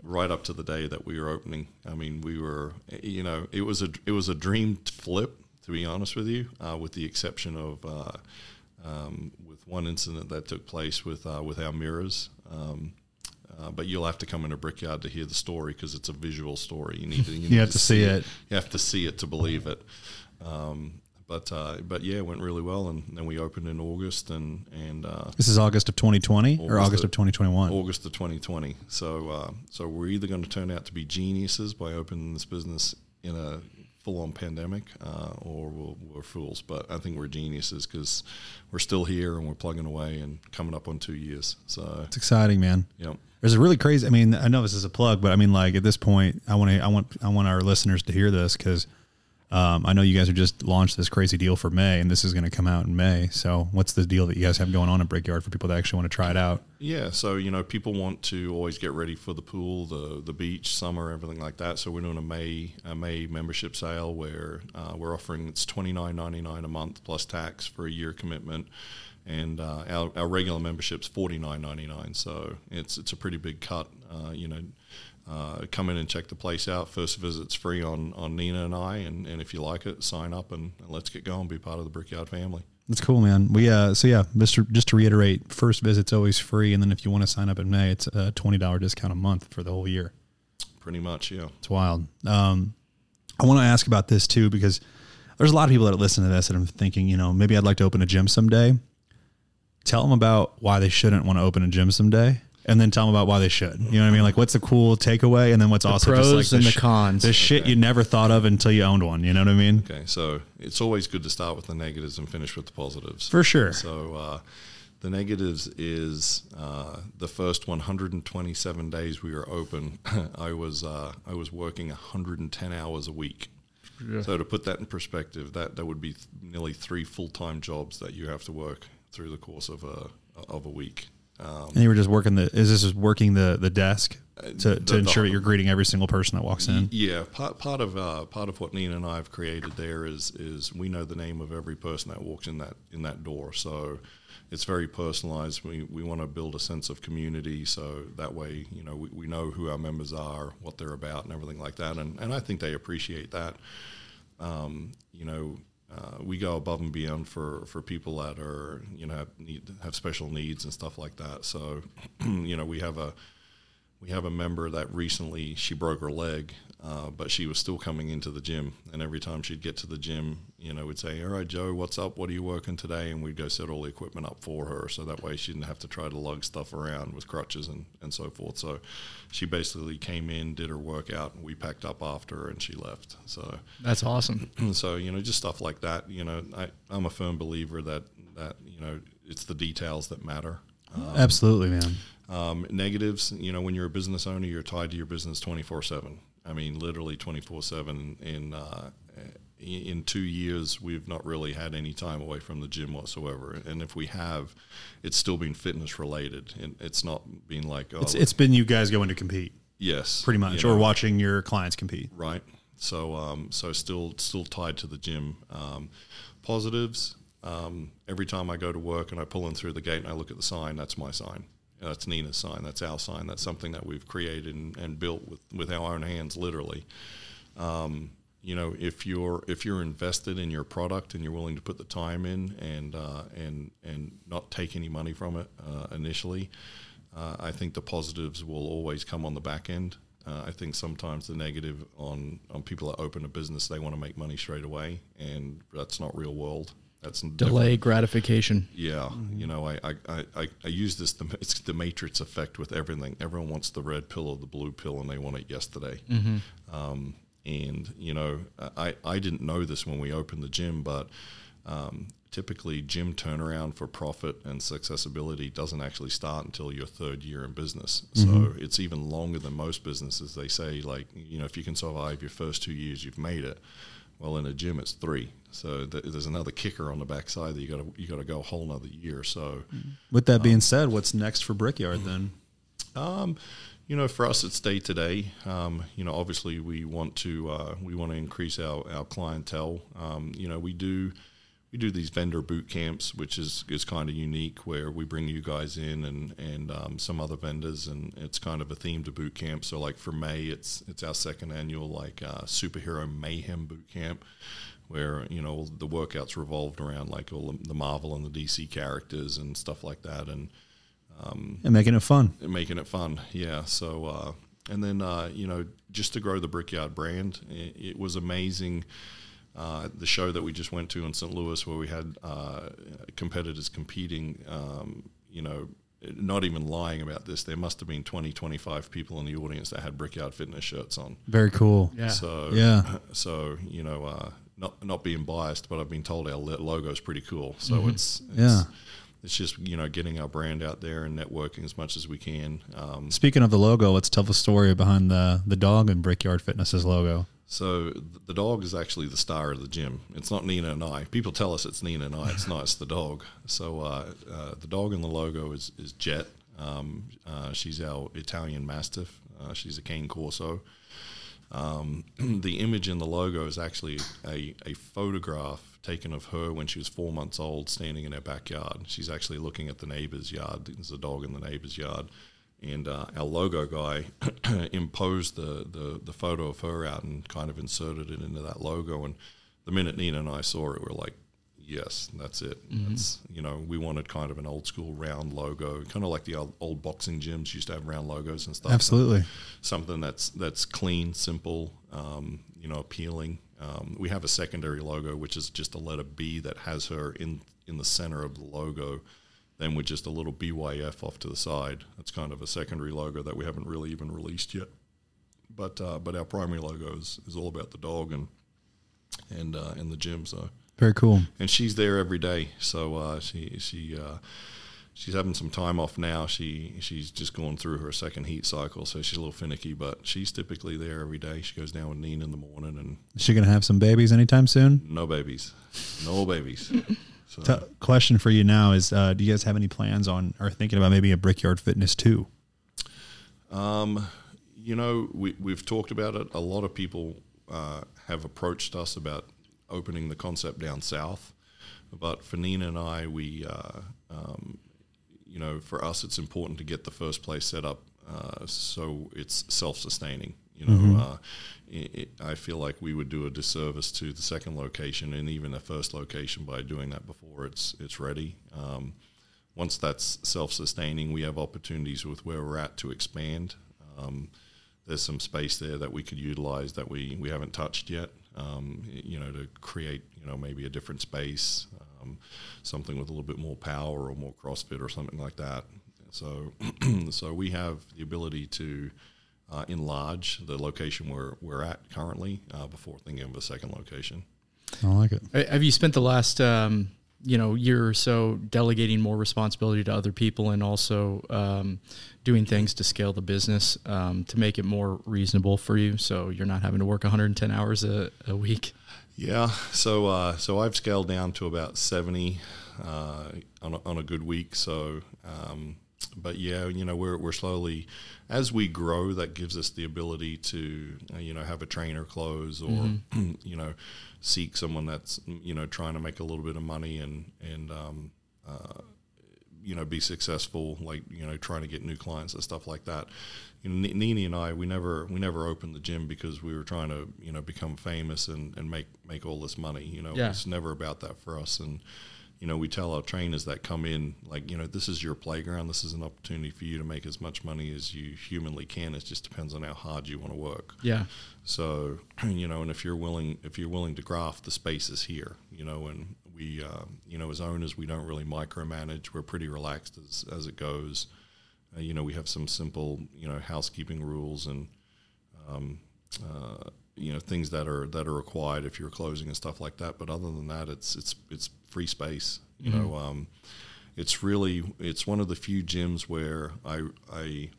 right up to the day that we were opening. I mean, we were, you know, it was a it was a dream flip. To be honest with you, uh, with the exception of uh, um, with one incident that took place with uh, with our mirrors. Um, uh, but you'll have to come in a brickyard to hear the story because it's a visual story. You need to, you, need have to see it. You have to see it to believe it. Um, but uh, but yeah, it went really well, and then we opened in August and and uh, This is August of 2020 or August August of- of 2021. August of 2020. So uh, so we're either going to turn out to be geniuses by opening this business in a full-on pandemic, uh, or we'll, we're fools. But I think we're geniuses because we're still here and we're plugging away and coming up on two years. So It's exciting, man. you know, There's a really crazy. I mean, I know this is a plug, but I mean, like at this point, I want to, I want, I want our listeners to hear this because um, I know you guys are just launched this crazy deal for May, and this is going to come out in May. So, what's the deal that you guys have going on at Brickyard for people that actually want to try it out? Yeah, so you know, people want to always get ready for the pool, the the beach, summer, everything like that. So we're doing a May a May membership sale where uh, we're offering it's twenty nine ninety nine a month plus tax for a year commitment, and uh, our, our regular membership's forty nine ninety nine. So it's it's a pretty big cut. Uh, you know, uh, come in and check the place out. First visit's free on on Nina and I, and, and if you like it, sign up and, and let's get going. Be part of the Brickyard family. That's cool, man. We uh, so yeah, Mr. Just to reiterate, first visit's always free, and then if you want to sign up in May, it's a twenty dollar discount a month for the whole year. Pretty much, yeah. It's wild. Um, I want to ask about this too because there's a lot of people that listen to this and I'm thinking, you know, maybe I'd like to open a gym someday. Tell them about why they shouldn't want to open a gym someday, and then tell them about why they should. You know what I mean? Like, what's the cool takeaway, and then what's also pros just like and the sh- cons. the shit you never thought of until you owned one. You know what I mean? Okay, so it's always good to start with the negatives and finish with the positives. For sure. So uh, the negatives is uh, the first 127 days we were open. I was uh, I was working 110 hours a week. So to put that in perspective, that that would be th- nearly three full time jobs that you have to work through the course of a of a week. Um, And you were just working the. Is this working the the desk to, to Uh, ensure the- that you're greeting every single person that walks in? Yeah, part part of uh, part of what Nina and I have created there is is we know the name of every person that walks in that in that door. So it's very personalized. We we want to build a sense of community, so that way you know we, we know who our members are, what they're about, and everything like that. And and I think they appreciate that. Um, you know. Uh, we go above and beyond for, for people that are you know need have special needs and stuff like that. So, you know, we have a we have a member that recently she broke her leg, uh, but she was still coming into the gym. And every time she'd get to the gym, you know, we'd say, "All right, Joe, what's up? What are you working today?" And we'd go set all the equipment up for her, so that way she didn't have to try to lug stuff around with crutches and, and so forth. So she basically came in, did her workout, and we packed up after her, and she left. So That's awesome. so you know, just stuff like that. You know, I, I'm a firm believer that that you know it's the details that matter. Absolutely, man. Um, negatives, you know, when you're a business owner, you're tied to your business 24 7. I mean, literally twenty four seven. In uh, in two years, we've not really had any time away from the gym whatsoever. And if we have, it's still been fitness related, and it's not been like oh, It's it's been you guys going to compete yes, pretty much, you or watching your clients compete. right. So um, so still still tied to the gym. Um, positives. Um, every time I go to work and I pull in through the gate and I look at the sign, that's my sign. That's Nina's sign. That's our sign. That's something that we've created and, and built with, with our own hands, literally. Um, you know, if you're if you're invested in your product and you're willing to put the time in and uh, and and not take any money from it uh, initially, uh, I think the positives will always come on the back end. Uh, I think sometimes the negative on on people that open a business, they want to make money straight away, and that's not real world. That's different. Delay gratification. Yeah, you know, I, I, I, I- use this. The, it's the matrix effect with everything. Everyone wants the red pill or the blue pill, and they want it yesterday. Um, and you know, I, I didn't know this when we opened the gym, but um, typically gym turnaround for profit and successibility doesn't actually start until your third year in business. So it's even longer than most businesses. They say like, you know, if you can survive your first two years, you've made it. Well, in a gym, it's three. So th- there's another kicker on the backside that you got to you got to go a whole nother year. So, With that being said, what's next for Brickyard then? um, you know, for us, it's day to day. Um, You know, obviously, we want to uh, we want to increase our, our clientele. Um, you know, we do we do these vendor boot camps, which is is kind of unique, where we bring you guys in and and um, some other vendors, and it's kind of a theme to boot camp. So, like for May, it's it's our second annual like uh, superhero mayhem boot camp, where you know the workouts revolved around like all the Marvel and the DC characters and stuff like that, and And making it fun. and making it fun. Yeah. So, uh, and then uh, you know, just to grow the Brickyard brand, it, it was amazing. Uh, the show that we just went to in St. Louis, where we had uh, competitors competing, um, you know, not even lying about this, there must have been 20, 25 people in the audience that had Brickyard Fitness shirts on. Very cool. Yeah. So, Yeah. So, you know, uh, not not being biased, but I've been told our logo is pretty cool. So it's, it's Yeah. it's just you know getting our brand out there and networking as much as we can. Um, Speaking of the logo, let's tell the story behind the the dog and Brickyard Fitness's logo. So the dog is actually the star of the gym. It's not Nina and I. People tell us it's Nina and I. It's not. It's the dog. So uh, uh, the dog in the logo is is Jet. Um, uh, she's our Italian Mastiff. Uh, she's a cane Corso. Um, the image in the logo is actually a, a photograph taken of her when she was four months old, standing in her backyard. She's actually looking at the neighbor's yard. There's a dog in the neighbor's yard, and uh, our logo guy imposed the, the the photo of her out and kind of inserted it into that logo. And the minute Nina and I saw it, we are like, yes, that's it. That's you know, we wanted kind of an old school round logo, kind of like the old, old boxing gyms used to have round logos and stuff Absolutely. something that's that's clean, simple, um, you know, appealing. Um, we have a secondary logo, which is just a letter B that has her in in the center of the logo, then with just a little BYF off to the side. That's kind of a secondary logo that we haven't really even released yet. But uh, but our primary logo is, is all about the dog and and uh, and the gym. So Very cool. and she's there every day. So uh, she she uh, she's having some time off now. She she's just going through her second heat cycle, so she's a little finicky. But she's typically there every day. She goes down with Nina in the morning, and Is she gonna have some babies anytime soon? no babies, no babies. So T- question for you now is: uh, Do you guys have any plans on or thinking about maybe a Brickyard Fitness too? Um, you know, we, we've talked about it. A lot of people uh, have approached us about opening the concept down south. But for Nina and I, we, uh, um, you know, for us, it's important to get the first place set up uh, so it's self sustaining. You know, uh, it, it, I feel like we would do a disservice to the second location and even the first location by doing that before it's it's ready. Um, once that's self-sustaining, we have opportunities with where we're at to expand. Um, there's some space there that we could utilize that we, we haven't touched yet. Um, you know, to create you know maybe a different space, um, something with a little bit more power or more CrossFit or something like that. So, so we have the ability to uh, enlarge the location where we're at currently uh, before thinking of a second location. I like it. Have you spent the last um, you know year or so delegating more responsibility to other people and also um, doing things to scale the business um, to make it more reasonable for you so you're not having to work 110 hours a, a week Yeah, so uh, so I've scaled down to about seventy uh, on, a, on a good week. So, um, but yeah, you know, we're we're slowly as we grow. That gives us the ability to uh, you know have a trainer close or you know seek someone that's you know trying to make a little bit of money and and um, uh, you know be successful like you know trying to get new clients and stuff like that you know N- Nini and I we never we never opened the gym because we were trying to you know become famous and, and make make all this money you know Yeah. it's never about that for us and you know we tell our trainers that come in like you know this is your playground this is an opportunity for you to make as much money as you humanly can it just depends on how hard you want to work yeah so, you know, and if you're willing, if you're willing to graft, the space is here. You know, and we, uh, you know, as owners, we don't really micromanage. We're pretty relaxed as as it goes. Uh, you know, we have some simple, you know, housekeeping rules and, um, uh, you know, things that are that are required if you're closing and stuff like that. But other than that, it's it's it's free space. You know, um, it's really it's one of the few gyms where I I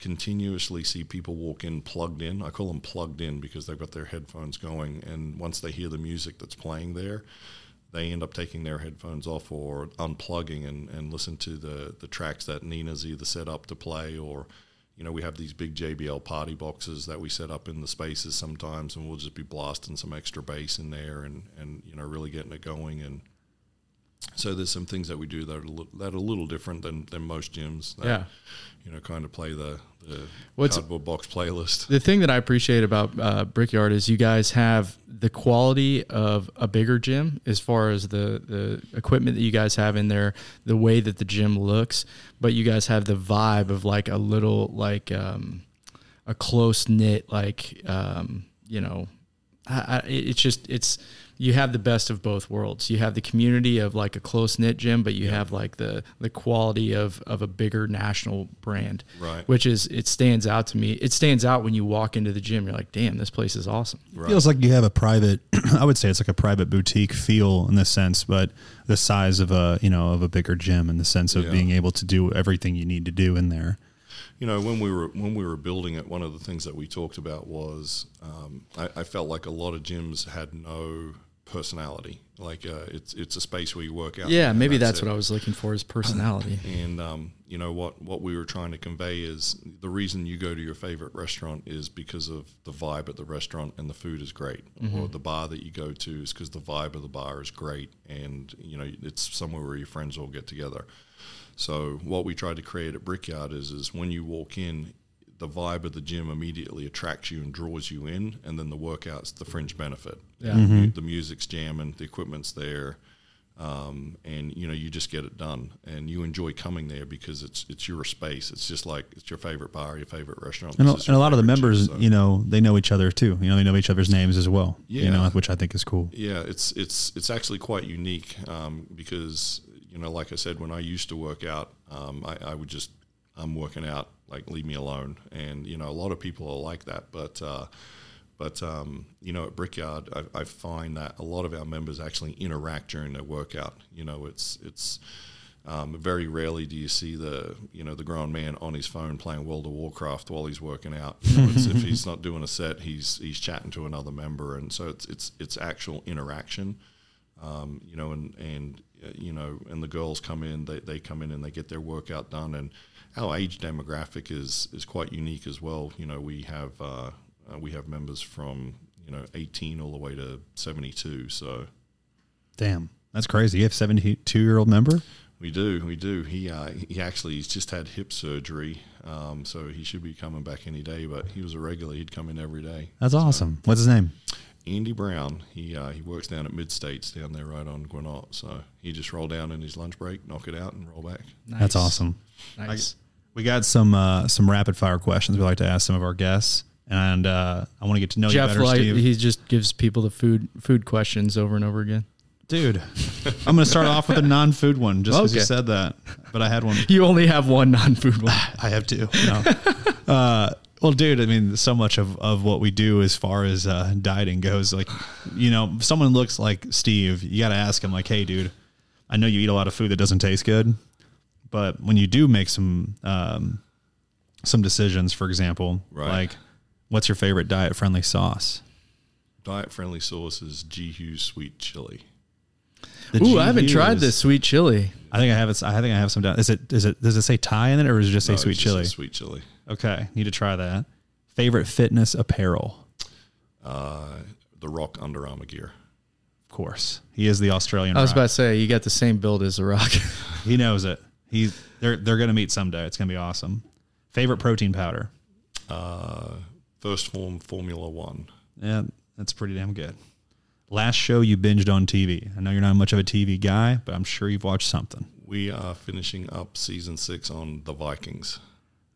continuously see people walk in plugged in. I call them plugged in because they've got their headphones going, and once they hear the music that's playing there, they end up taking their headphones off or unplugging and, and listen to the, the tracks that Nina's either set up to play or, you know, we have these big JBL party boxes that we set up in the spaces sometimes, and we'll just be blasting some extra bass in there and, and you know, really getting it going. And so there's some things that we do that are, li- that are a little different than, than most gyms. That, Yeah. You know, kind of play the, the What's- cardboard box playlist. the thing that I appreciate about uh, Brickyard is you guys have the quality of a bigger gym as far as the, the equipment that you guys have in there, the way that the gym looks, but you guys have the vibe of like a little like um, a close knit like um, you know, I, I, it's just it's you have the best of both worlds. You have the community of like a close knit gym, but you have like the the quality of of a bigger national brand Right. which is it stands out to me. It stands out when you walk into the gym. You're like, damn, this place is awesome. Feels like you have a private. I would say it's like a private boutique feel in this sense, but the size of a you know of a bigger gym in the sense of Yeah. being able to do everything you need to do in there. You know, when we were when we were building it, one of the things that we talked about was um, I, I felt like a lot of gyms had no personality. Like uh, it's it's a space where you work out. Yeah, maybe that's it. what I was looking for is personality. And um, you know what what we were trying to convey is the reason you go to your favorite restaurant is because of the vibe at the restaurant and the food is great, or the bar that you go to is because the vibe of the bar is great, and you know it's somewhere where your friends all get together. So what we tried to create at Brickyard is is when you walk in, the vibe of the gym immediately attracts you and draws you in, and then the workout's the fringe benefit. Yeah. The mu- The music's jamming, the equipment's there, um, and you know you just get it done, and you enjoy coming there because it's it's your space. It's just like it's your favorite bar, your favorite restaurant, And, a- and a lot of the favorite gym, members, so- you know, they know each other too. You know, they know each other's names as well. You know, Yeah. which I think is cool. Yeah, it's it's it's actually quite unique um, because you know, like I said, when I used to work out, um, I, I would just I'm working out, like leave me alone, and you know, a lot of people are like that, but. Uh, but um, you know, at Brickyard, I, I find that a lot of our members actually interact during their workout. You know, it's it's um, very rarely do you see the you know the grown man on his phone playing World of Warcraft while he's working out. You know, it's, if he's not doing a set, he's he's chatting to another member, and so it's it's it's actual interaction. Um, you know, and and uh, you know, and the girls come in, they, they come in and they get their workout done, and our age demographic is is quite unique as well. You know, we have uh, uh, we have members from you know 18 all the way to 72, so. Damn, that's crazy. You have seventy-two year old member. We do, we do. He uh, he actually he's just had hip surgery, um, so he should be coming back any day. But he was a regular; he'd come in every day. That's awesome. What's his name? Andy Brown, he uh, he works down at Mid States down there right on Guinotte. So he just roll down in his lunch break, knock it out, and roll back. That's awesome. Nice. We got some uh, some rapid fire questions we like to ask some of our guests, and uh, I want to get to know Jeff, you better, like, Steve. he just gives people the food food questions over and over again. Dude, I'm going to start off with a non-food one just because you said that. But I had one. You only have one non-food one. I have two. No. uh, well, dude, I mean, so much of, of what we do as far as uh, dieting goes, like, you know, if someone looks like Steve, you got to ask him, like, hey, dude, I know you eat a lot of food that doesn't taste good, but when you do make some um, some decisions, for example, Right. like what's your favorite diet friendly sauce? Diet friendly sauce is G Hughes sweet chili. The Ooh, I haven't tried is- this sweet chili. I think I have it. I think I have some down. Is it? Is it? Does it say Thai in it, or does it just say No, sweet it's just chili? a Sweet chili. Okay, need to try that. Favorite fitness apparel, Uh, the Rock Under Armour gear. of course. He is the Australian. I was Rock. about to say you got the same build as the Rock. He knows it. He they're they're gonna meet someday. It's gonna be awesome. Favorite protein powder. Uh, first form Formula One. Yeah, that's pretty damn good. Last show you binged on TV. I know you're not much of a TV guy, but I'm sure you've watched something. We are finishing up season six on the Vikings.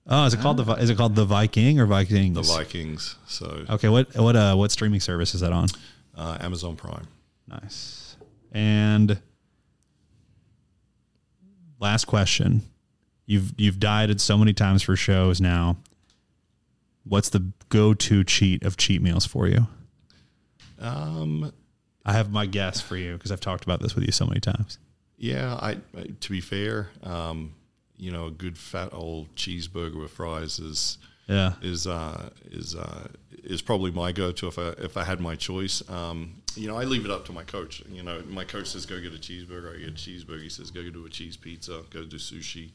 Oh, is it called the is it called the Viking or Vikings? The Vikings. So Okay, what what uh what streaming service is that on? uh, Amazon Prime. Nice. And last question. You've you've dieted so many times for shows now. What's the go-to cheat of cheat meals for you? Um, I have my guess for you because I've talked about this with you so many times. yeah, I, I to be fair, um, you know, a good fat old cheeseburger with fries is Yeah. is uh, is uh, is probably my go-to if I if I had my choice. Um, you know, I leave it up to my coach. You know, my coach says go get a cheeseburger. I get a cheeseburger. He says go do a cheese pizza. Go do sushi.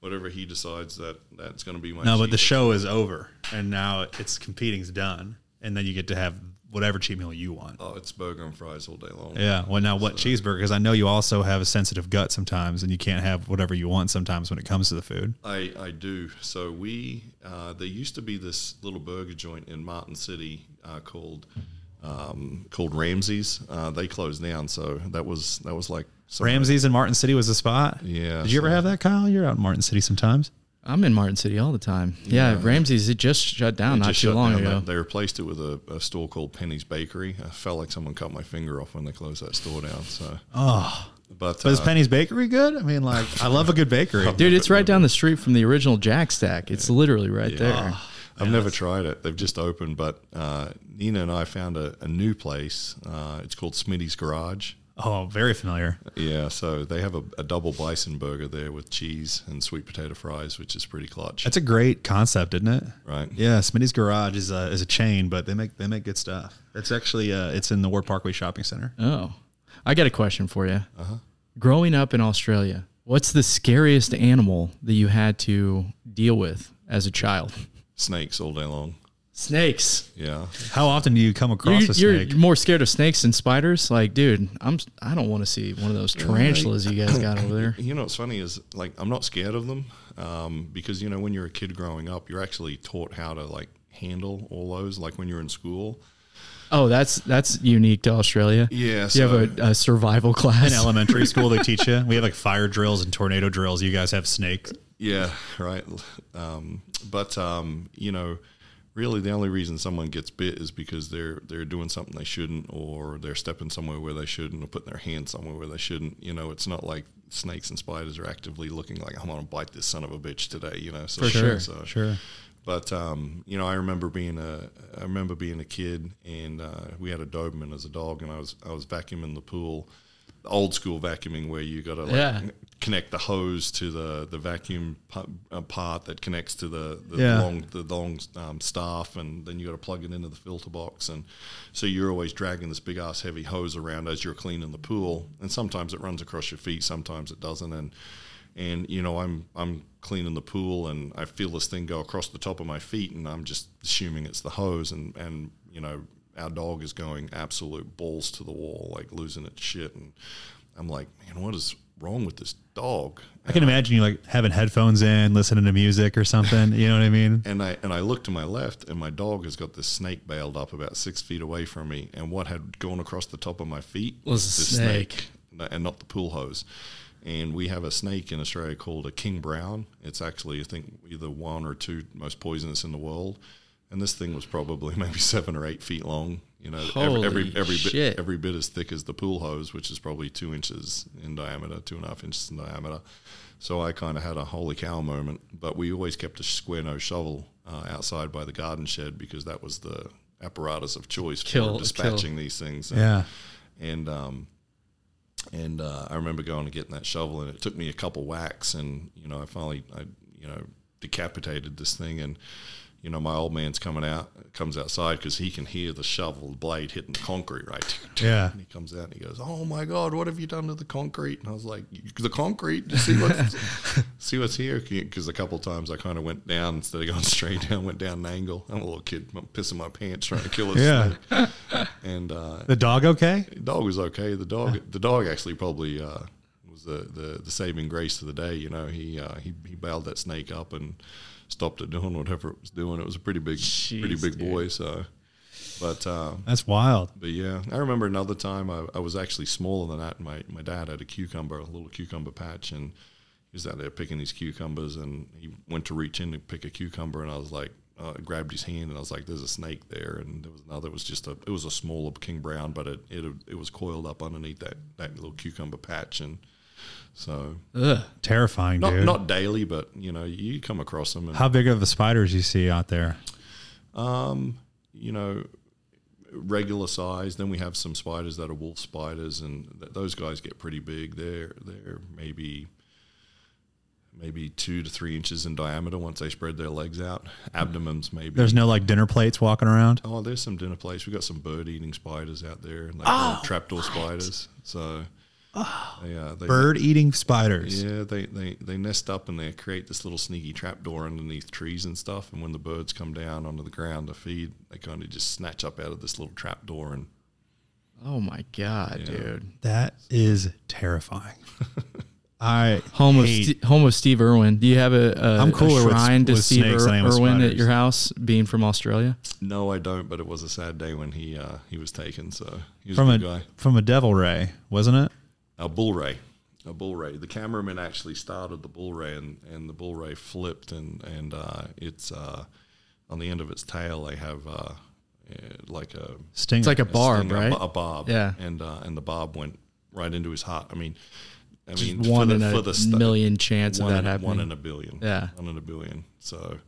Whatever he decides that that's going to be my. No, but the show is over and now it's competing's done. And then you get to have whatever cheat meal you want. Oh, it's burger and fries all day long. Yeah. Well, now what cheeseburger? Because I know you also have a sensitive gut sometimes, and you can't have whatever you want sometimes when it comes to the food. I, I do. So we uh, there used to be this little burger joint in Martin City uh, called um, called Ramsey's. Uh, they closed down, so that was that was like something- Ramsey's in Martin City was the spot. Yeah, Did you ever have that, Kyle? You're out in Martin City sometimes. I'm in Martin City all the time. Yeah, Ramsey's it just shut down It not too long down. ago. They, they replaced it with a, a store called Penny's Bakery. I felt like someone cut my finger off when they closed that store down. So, Oh, but, but is uh, Penny's Bakery good? I mean, like, I love a good bakery. Dude, it's right down the street from the original Jack Stack. It's literally right there. I've never tried it. They've just opened, but uh, Nina and I found a, a new place. Uh, it's called Smitty's Garage. Oh, very familiar. Yeah, so they have a, a double bison burger there with cheese and sweet potato fries, which is pretty clutch, That's a great concept, isn't it? right? Yeah, Smitty's Garage is a, is a chain, but they make they make good stuff. It's actually uh, it's in the Ward Parkway Shopping Center. Oh, I got a question for you. Uh-huh. Growing up in Australia, what's the scariest animal that you had to deal with as a child? Snakes all day long. Snakes. Yeah, How often do you come across You're, a you're snake? more scared of snakes than spiders. Like, dude, I'm. I don't want to see one of those tarantulas you guys got over there. you know what's funny is like I'm not scared of them um, because you know when you're a kid growing up, you're actually taught how to like handle all those. Like when you're in school. Oh, that's that's unique to Australia. Yeah, You so- have a, a survival class. in elementary school they teach you. We have like fire drills and tornado drills. You guys have snakes. Yeah, right. Um, but um, you know, really, the only reason someone gets bit is because they're they're doing something they shouldn't, or they're stepping somewhere where they shouldn't, or putting their hand somewhere where they shouldn't. You know, it's not like snakes and spiders are actively looking like I'm going to bite this son of a bitch today. You know, so For sure, So, Sure. But um, you know, I remember being a I remember being a kid, and uh, we had a Doberman as a dog, and I was I was vacuuming the pool, old school vacuuming where you got to like Yeah. connect the hose to the the vacuum uh, part that connects to the the Yeah. long the long um, staff, and then you got to plug it into the filter box, and so you're always dragging this big ass heavy hose around as you're cleaning the pool, and sometimes it runs across your feet, sometimes it doesn't, and and you know I'm I'm cleaning the pool and I feel this thing go across the top of my feet and I'm just assuming it's the hose and and you know our dog is going absolute balls to the wall like losing its shit and I'm like man what is wrong with this dog I can imagine you like having headphones in, listening to music or something. You know what I mean? and I and I look to my left, and my dog has got this snake bailed up about six feet away from me. And what had gone across the top of my feet Was a the snake. and not the pool hose. And we have a snake in Australia called a king brown. It's actually, I think, either one or two most poisonous in the world. And this thing was probably maybe seven or eight feet long. You know, Holy every every, every shit. bit every bit as thick as the pool hose, which is probably two inches in diameter, two and a half inches in diameter. So I kind of had a holy cow moment. But we always kept a square nose shovel uh, outside by the garden shed because that was the apparatus of choice Kill- for dispatching these things. And, Yeah. and um, and uh, I remember going and getting that shovel, and it took me a couple whacks, and you know, I finally, I you know, decapitated this thing, and you know, my old man's coming out, comes outside because he can hear the shovel blade hitting the concrete, right? Yeah. And he comes out and he goes, "Oh my God, what have you done to the concrete?" And I was like, "The concrete, see what's see what's here?" Because a couple times I kind of went down instead of going straight down, went down an angle. I'm a little kid, I'm pissing my pants trying to kill a Yeah. snake. And uh, The dog okay? the dog was okay. The dog, the dog actually probably uh, was the, the the saving grace of the day. You know, he uh, he he bailed that snake up and stopped it doing whatever it was doing. It was a pretty big, pretty big dude. boy. So, but uh, That's wild. but yeah, I remember another time I, I was actually smaller than that. And my my dad had a cucumber, a little cucumber patch, and he was out there picking these cucumbers, and he went to reach in to pick a cucumber, and I was like. Uh, grabbed his hand and I was like, "There's a snake there," and there was another. It was just a. It was a smaller king brown, but it it, it was coiled up underneath that, that little cucumber patch, and so Ugh. Terrifying, not dude. not daily, but you know you come across them, and How big are the spiders you see out there? Um, you know, regular size. Then we have some spiders that are wolf spiders, and th- those guys get pretty big. They're they're maybe maybe two to three inches in diameter once they spread their legs out. Abdomens maybe. There's no like dinner plates walking around. oh, there's some dinner plates. We got some bird eating spiders out there, and like Oh, trapdoor spiders. So. Yeah, they, Bird eating spiders. Yeah, they, they, they nest up and they create this little sneaky trap door underneath trees and stuff. And when the birds come down onto the ground to feed, they kind of just snatch up out of this little trap door. And Oh my god, dude. That is terrifying. I Home of hate- Ste home of Steve Irwin. Do you have a, a, I'm cooler a with- shrine to with Steve snakes than I Irwin at your house, being from Australia? no, I don't. But it was a sad day when he uh, he was taken. So he was from a a good guy. from a devil ray, wasn't it? A bull ray, a bull ray. The cameraman actually started the bull ray, and, and the bull ray flipped, and and uh, it's uh, on the end of its tail. They have uh, uh, like a Sting. It's like a barb, sting, a right? bo- A, bob. Yeah. And uh, and the bob went right into his heart. I mean, I Just mean, one for in the, a for the stu- million chance of that in- happening. One in a billion. Yeah. One in a billion. So,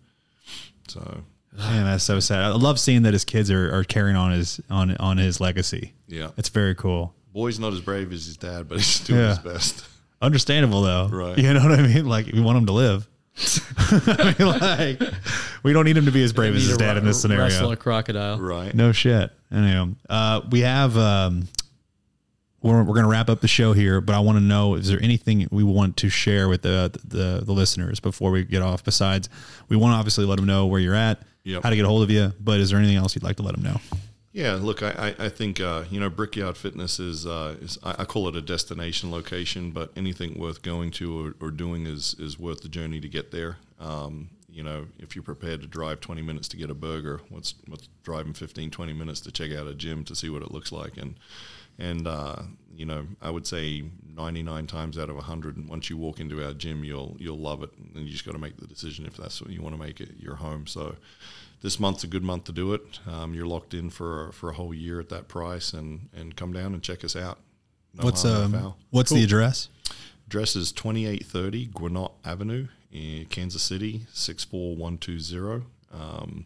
so Man, that's so sad. I love seeing that his kids are, are carrying on his on on his legacy. yeah. It's very cool. Boy's not as brave as his dad, but he's doing Yeah. his best. Understandable though. Right. You know what I mean? Like we want him to live. I mean, like we don't need him to be as brave as his dad in this scenario. Wrestle a crocodile. Right. No shit. Anyway, uh, we have. Um, we're we're gonna wrap up the show here, but I want to know is there anything we want to share with the the, the listeners before we get off? Besides, we want to obviously let them know where you're at, Yep. how to get a hold of you. But is there anything else you'd like to let them know? Yeah, look, I, I, think uh, you know Brickyard Fitness is, uh, is I, I call it a destination location, but anything worth going to or, or doing is is worth the journey to get there. Um, you know, if you're prepared to drive 20 minutes to get a burger, what's what's driving 15, 20 minutes to check out a gym to see what it looks like, and and uh, you know, I would say 99 times out of 100, once you walk into our gym, you'll you'll love it, and you just got to make the decision if that's what you want to make it your home. So this month's a good month to do it. Um, you're locked in for for a whole year at that price, and and come down and check us out. No what's harm, um foul. what's the address? address is 2830 Guinotte Avenue in Kansas City 64120. Um,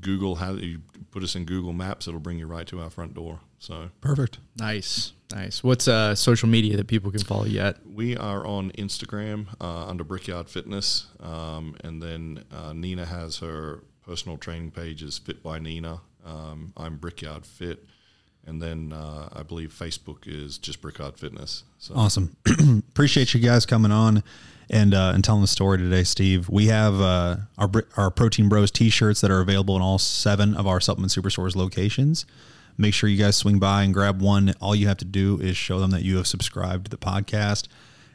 Google how you put us in Google Maps, it'll bring you right to our front door. So Perfect. Nice, nice. What's uh, social media that people can follow you at? we are on Instagram uh, under Brickyard Fitness, um, and then uh, Nina has her personal training page is Fit by Nina. Um, I'm Brickyard Fit, and then uh, I believe Facebook is just Brickyard Fitness. So Awesome. Appreciate you guys coming on and uh, and telling the story today, Steve. We have uh, our our Protein Bros T-shirts that are available in all seven of our Supplement Superstores locations. Make sure you guys swing by and grab one. All you have to do is show them that you have subscribed to the podcast,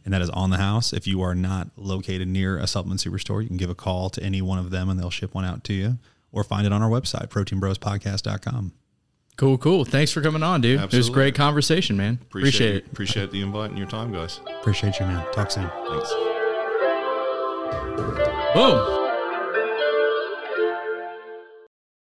and that is on the house. If you are not located near a Supplement Superstore, you can give a call to any one of them, and they'll ship one out to you, or find it on our website, proteinbrospodcast.com. Cool, cool. Thanks for coming on, dude. It was Absolutely. great conversation, man. Appreciate, it. Appreciate the invite and your time, guys. Appreciate you, man. Talk soon. Thanks. Boom.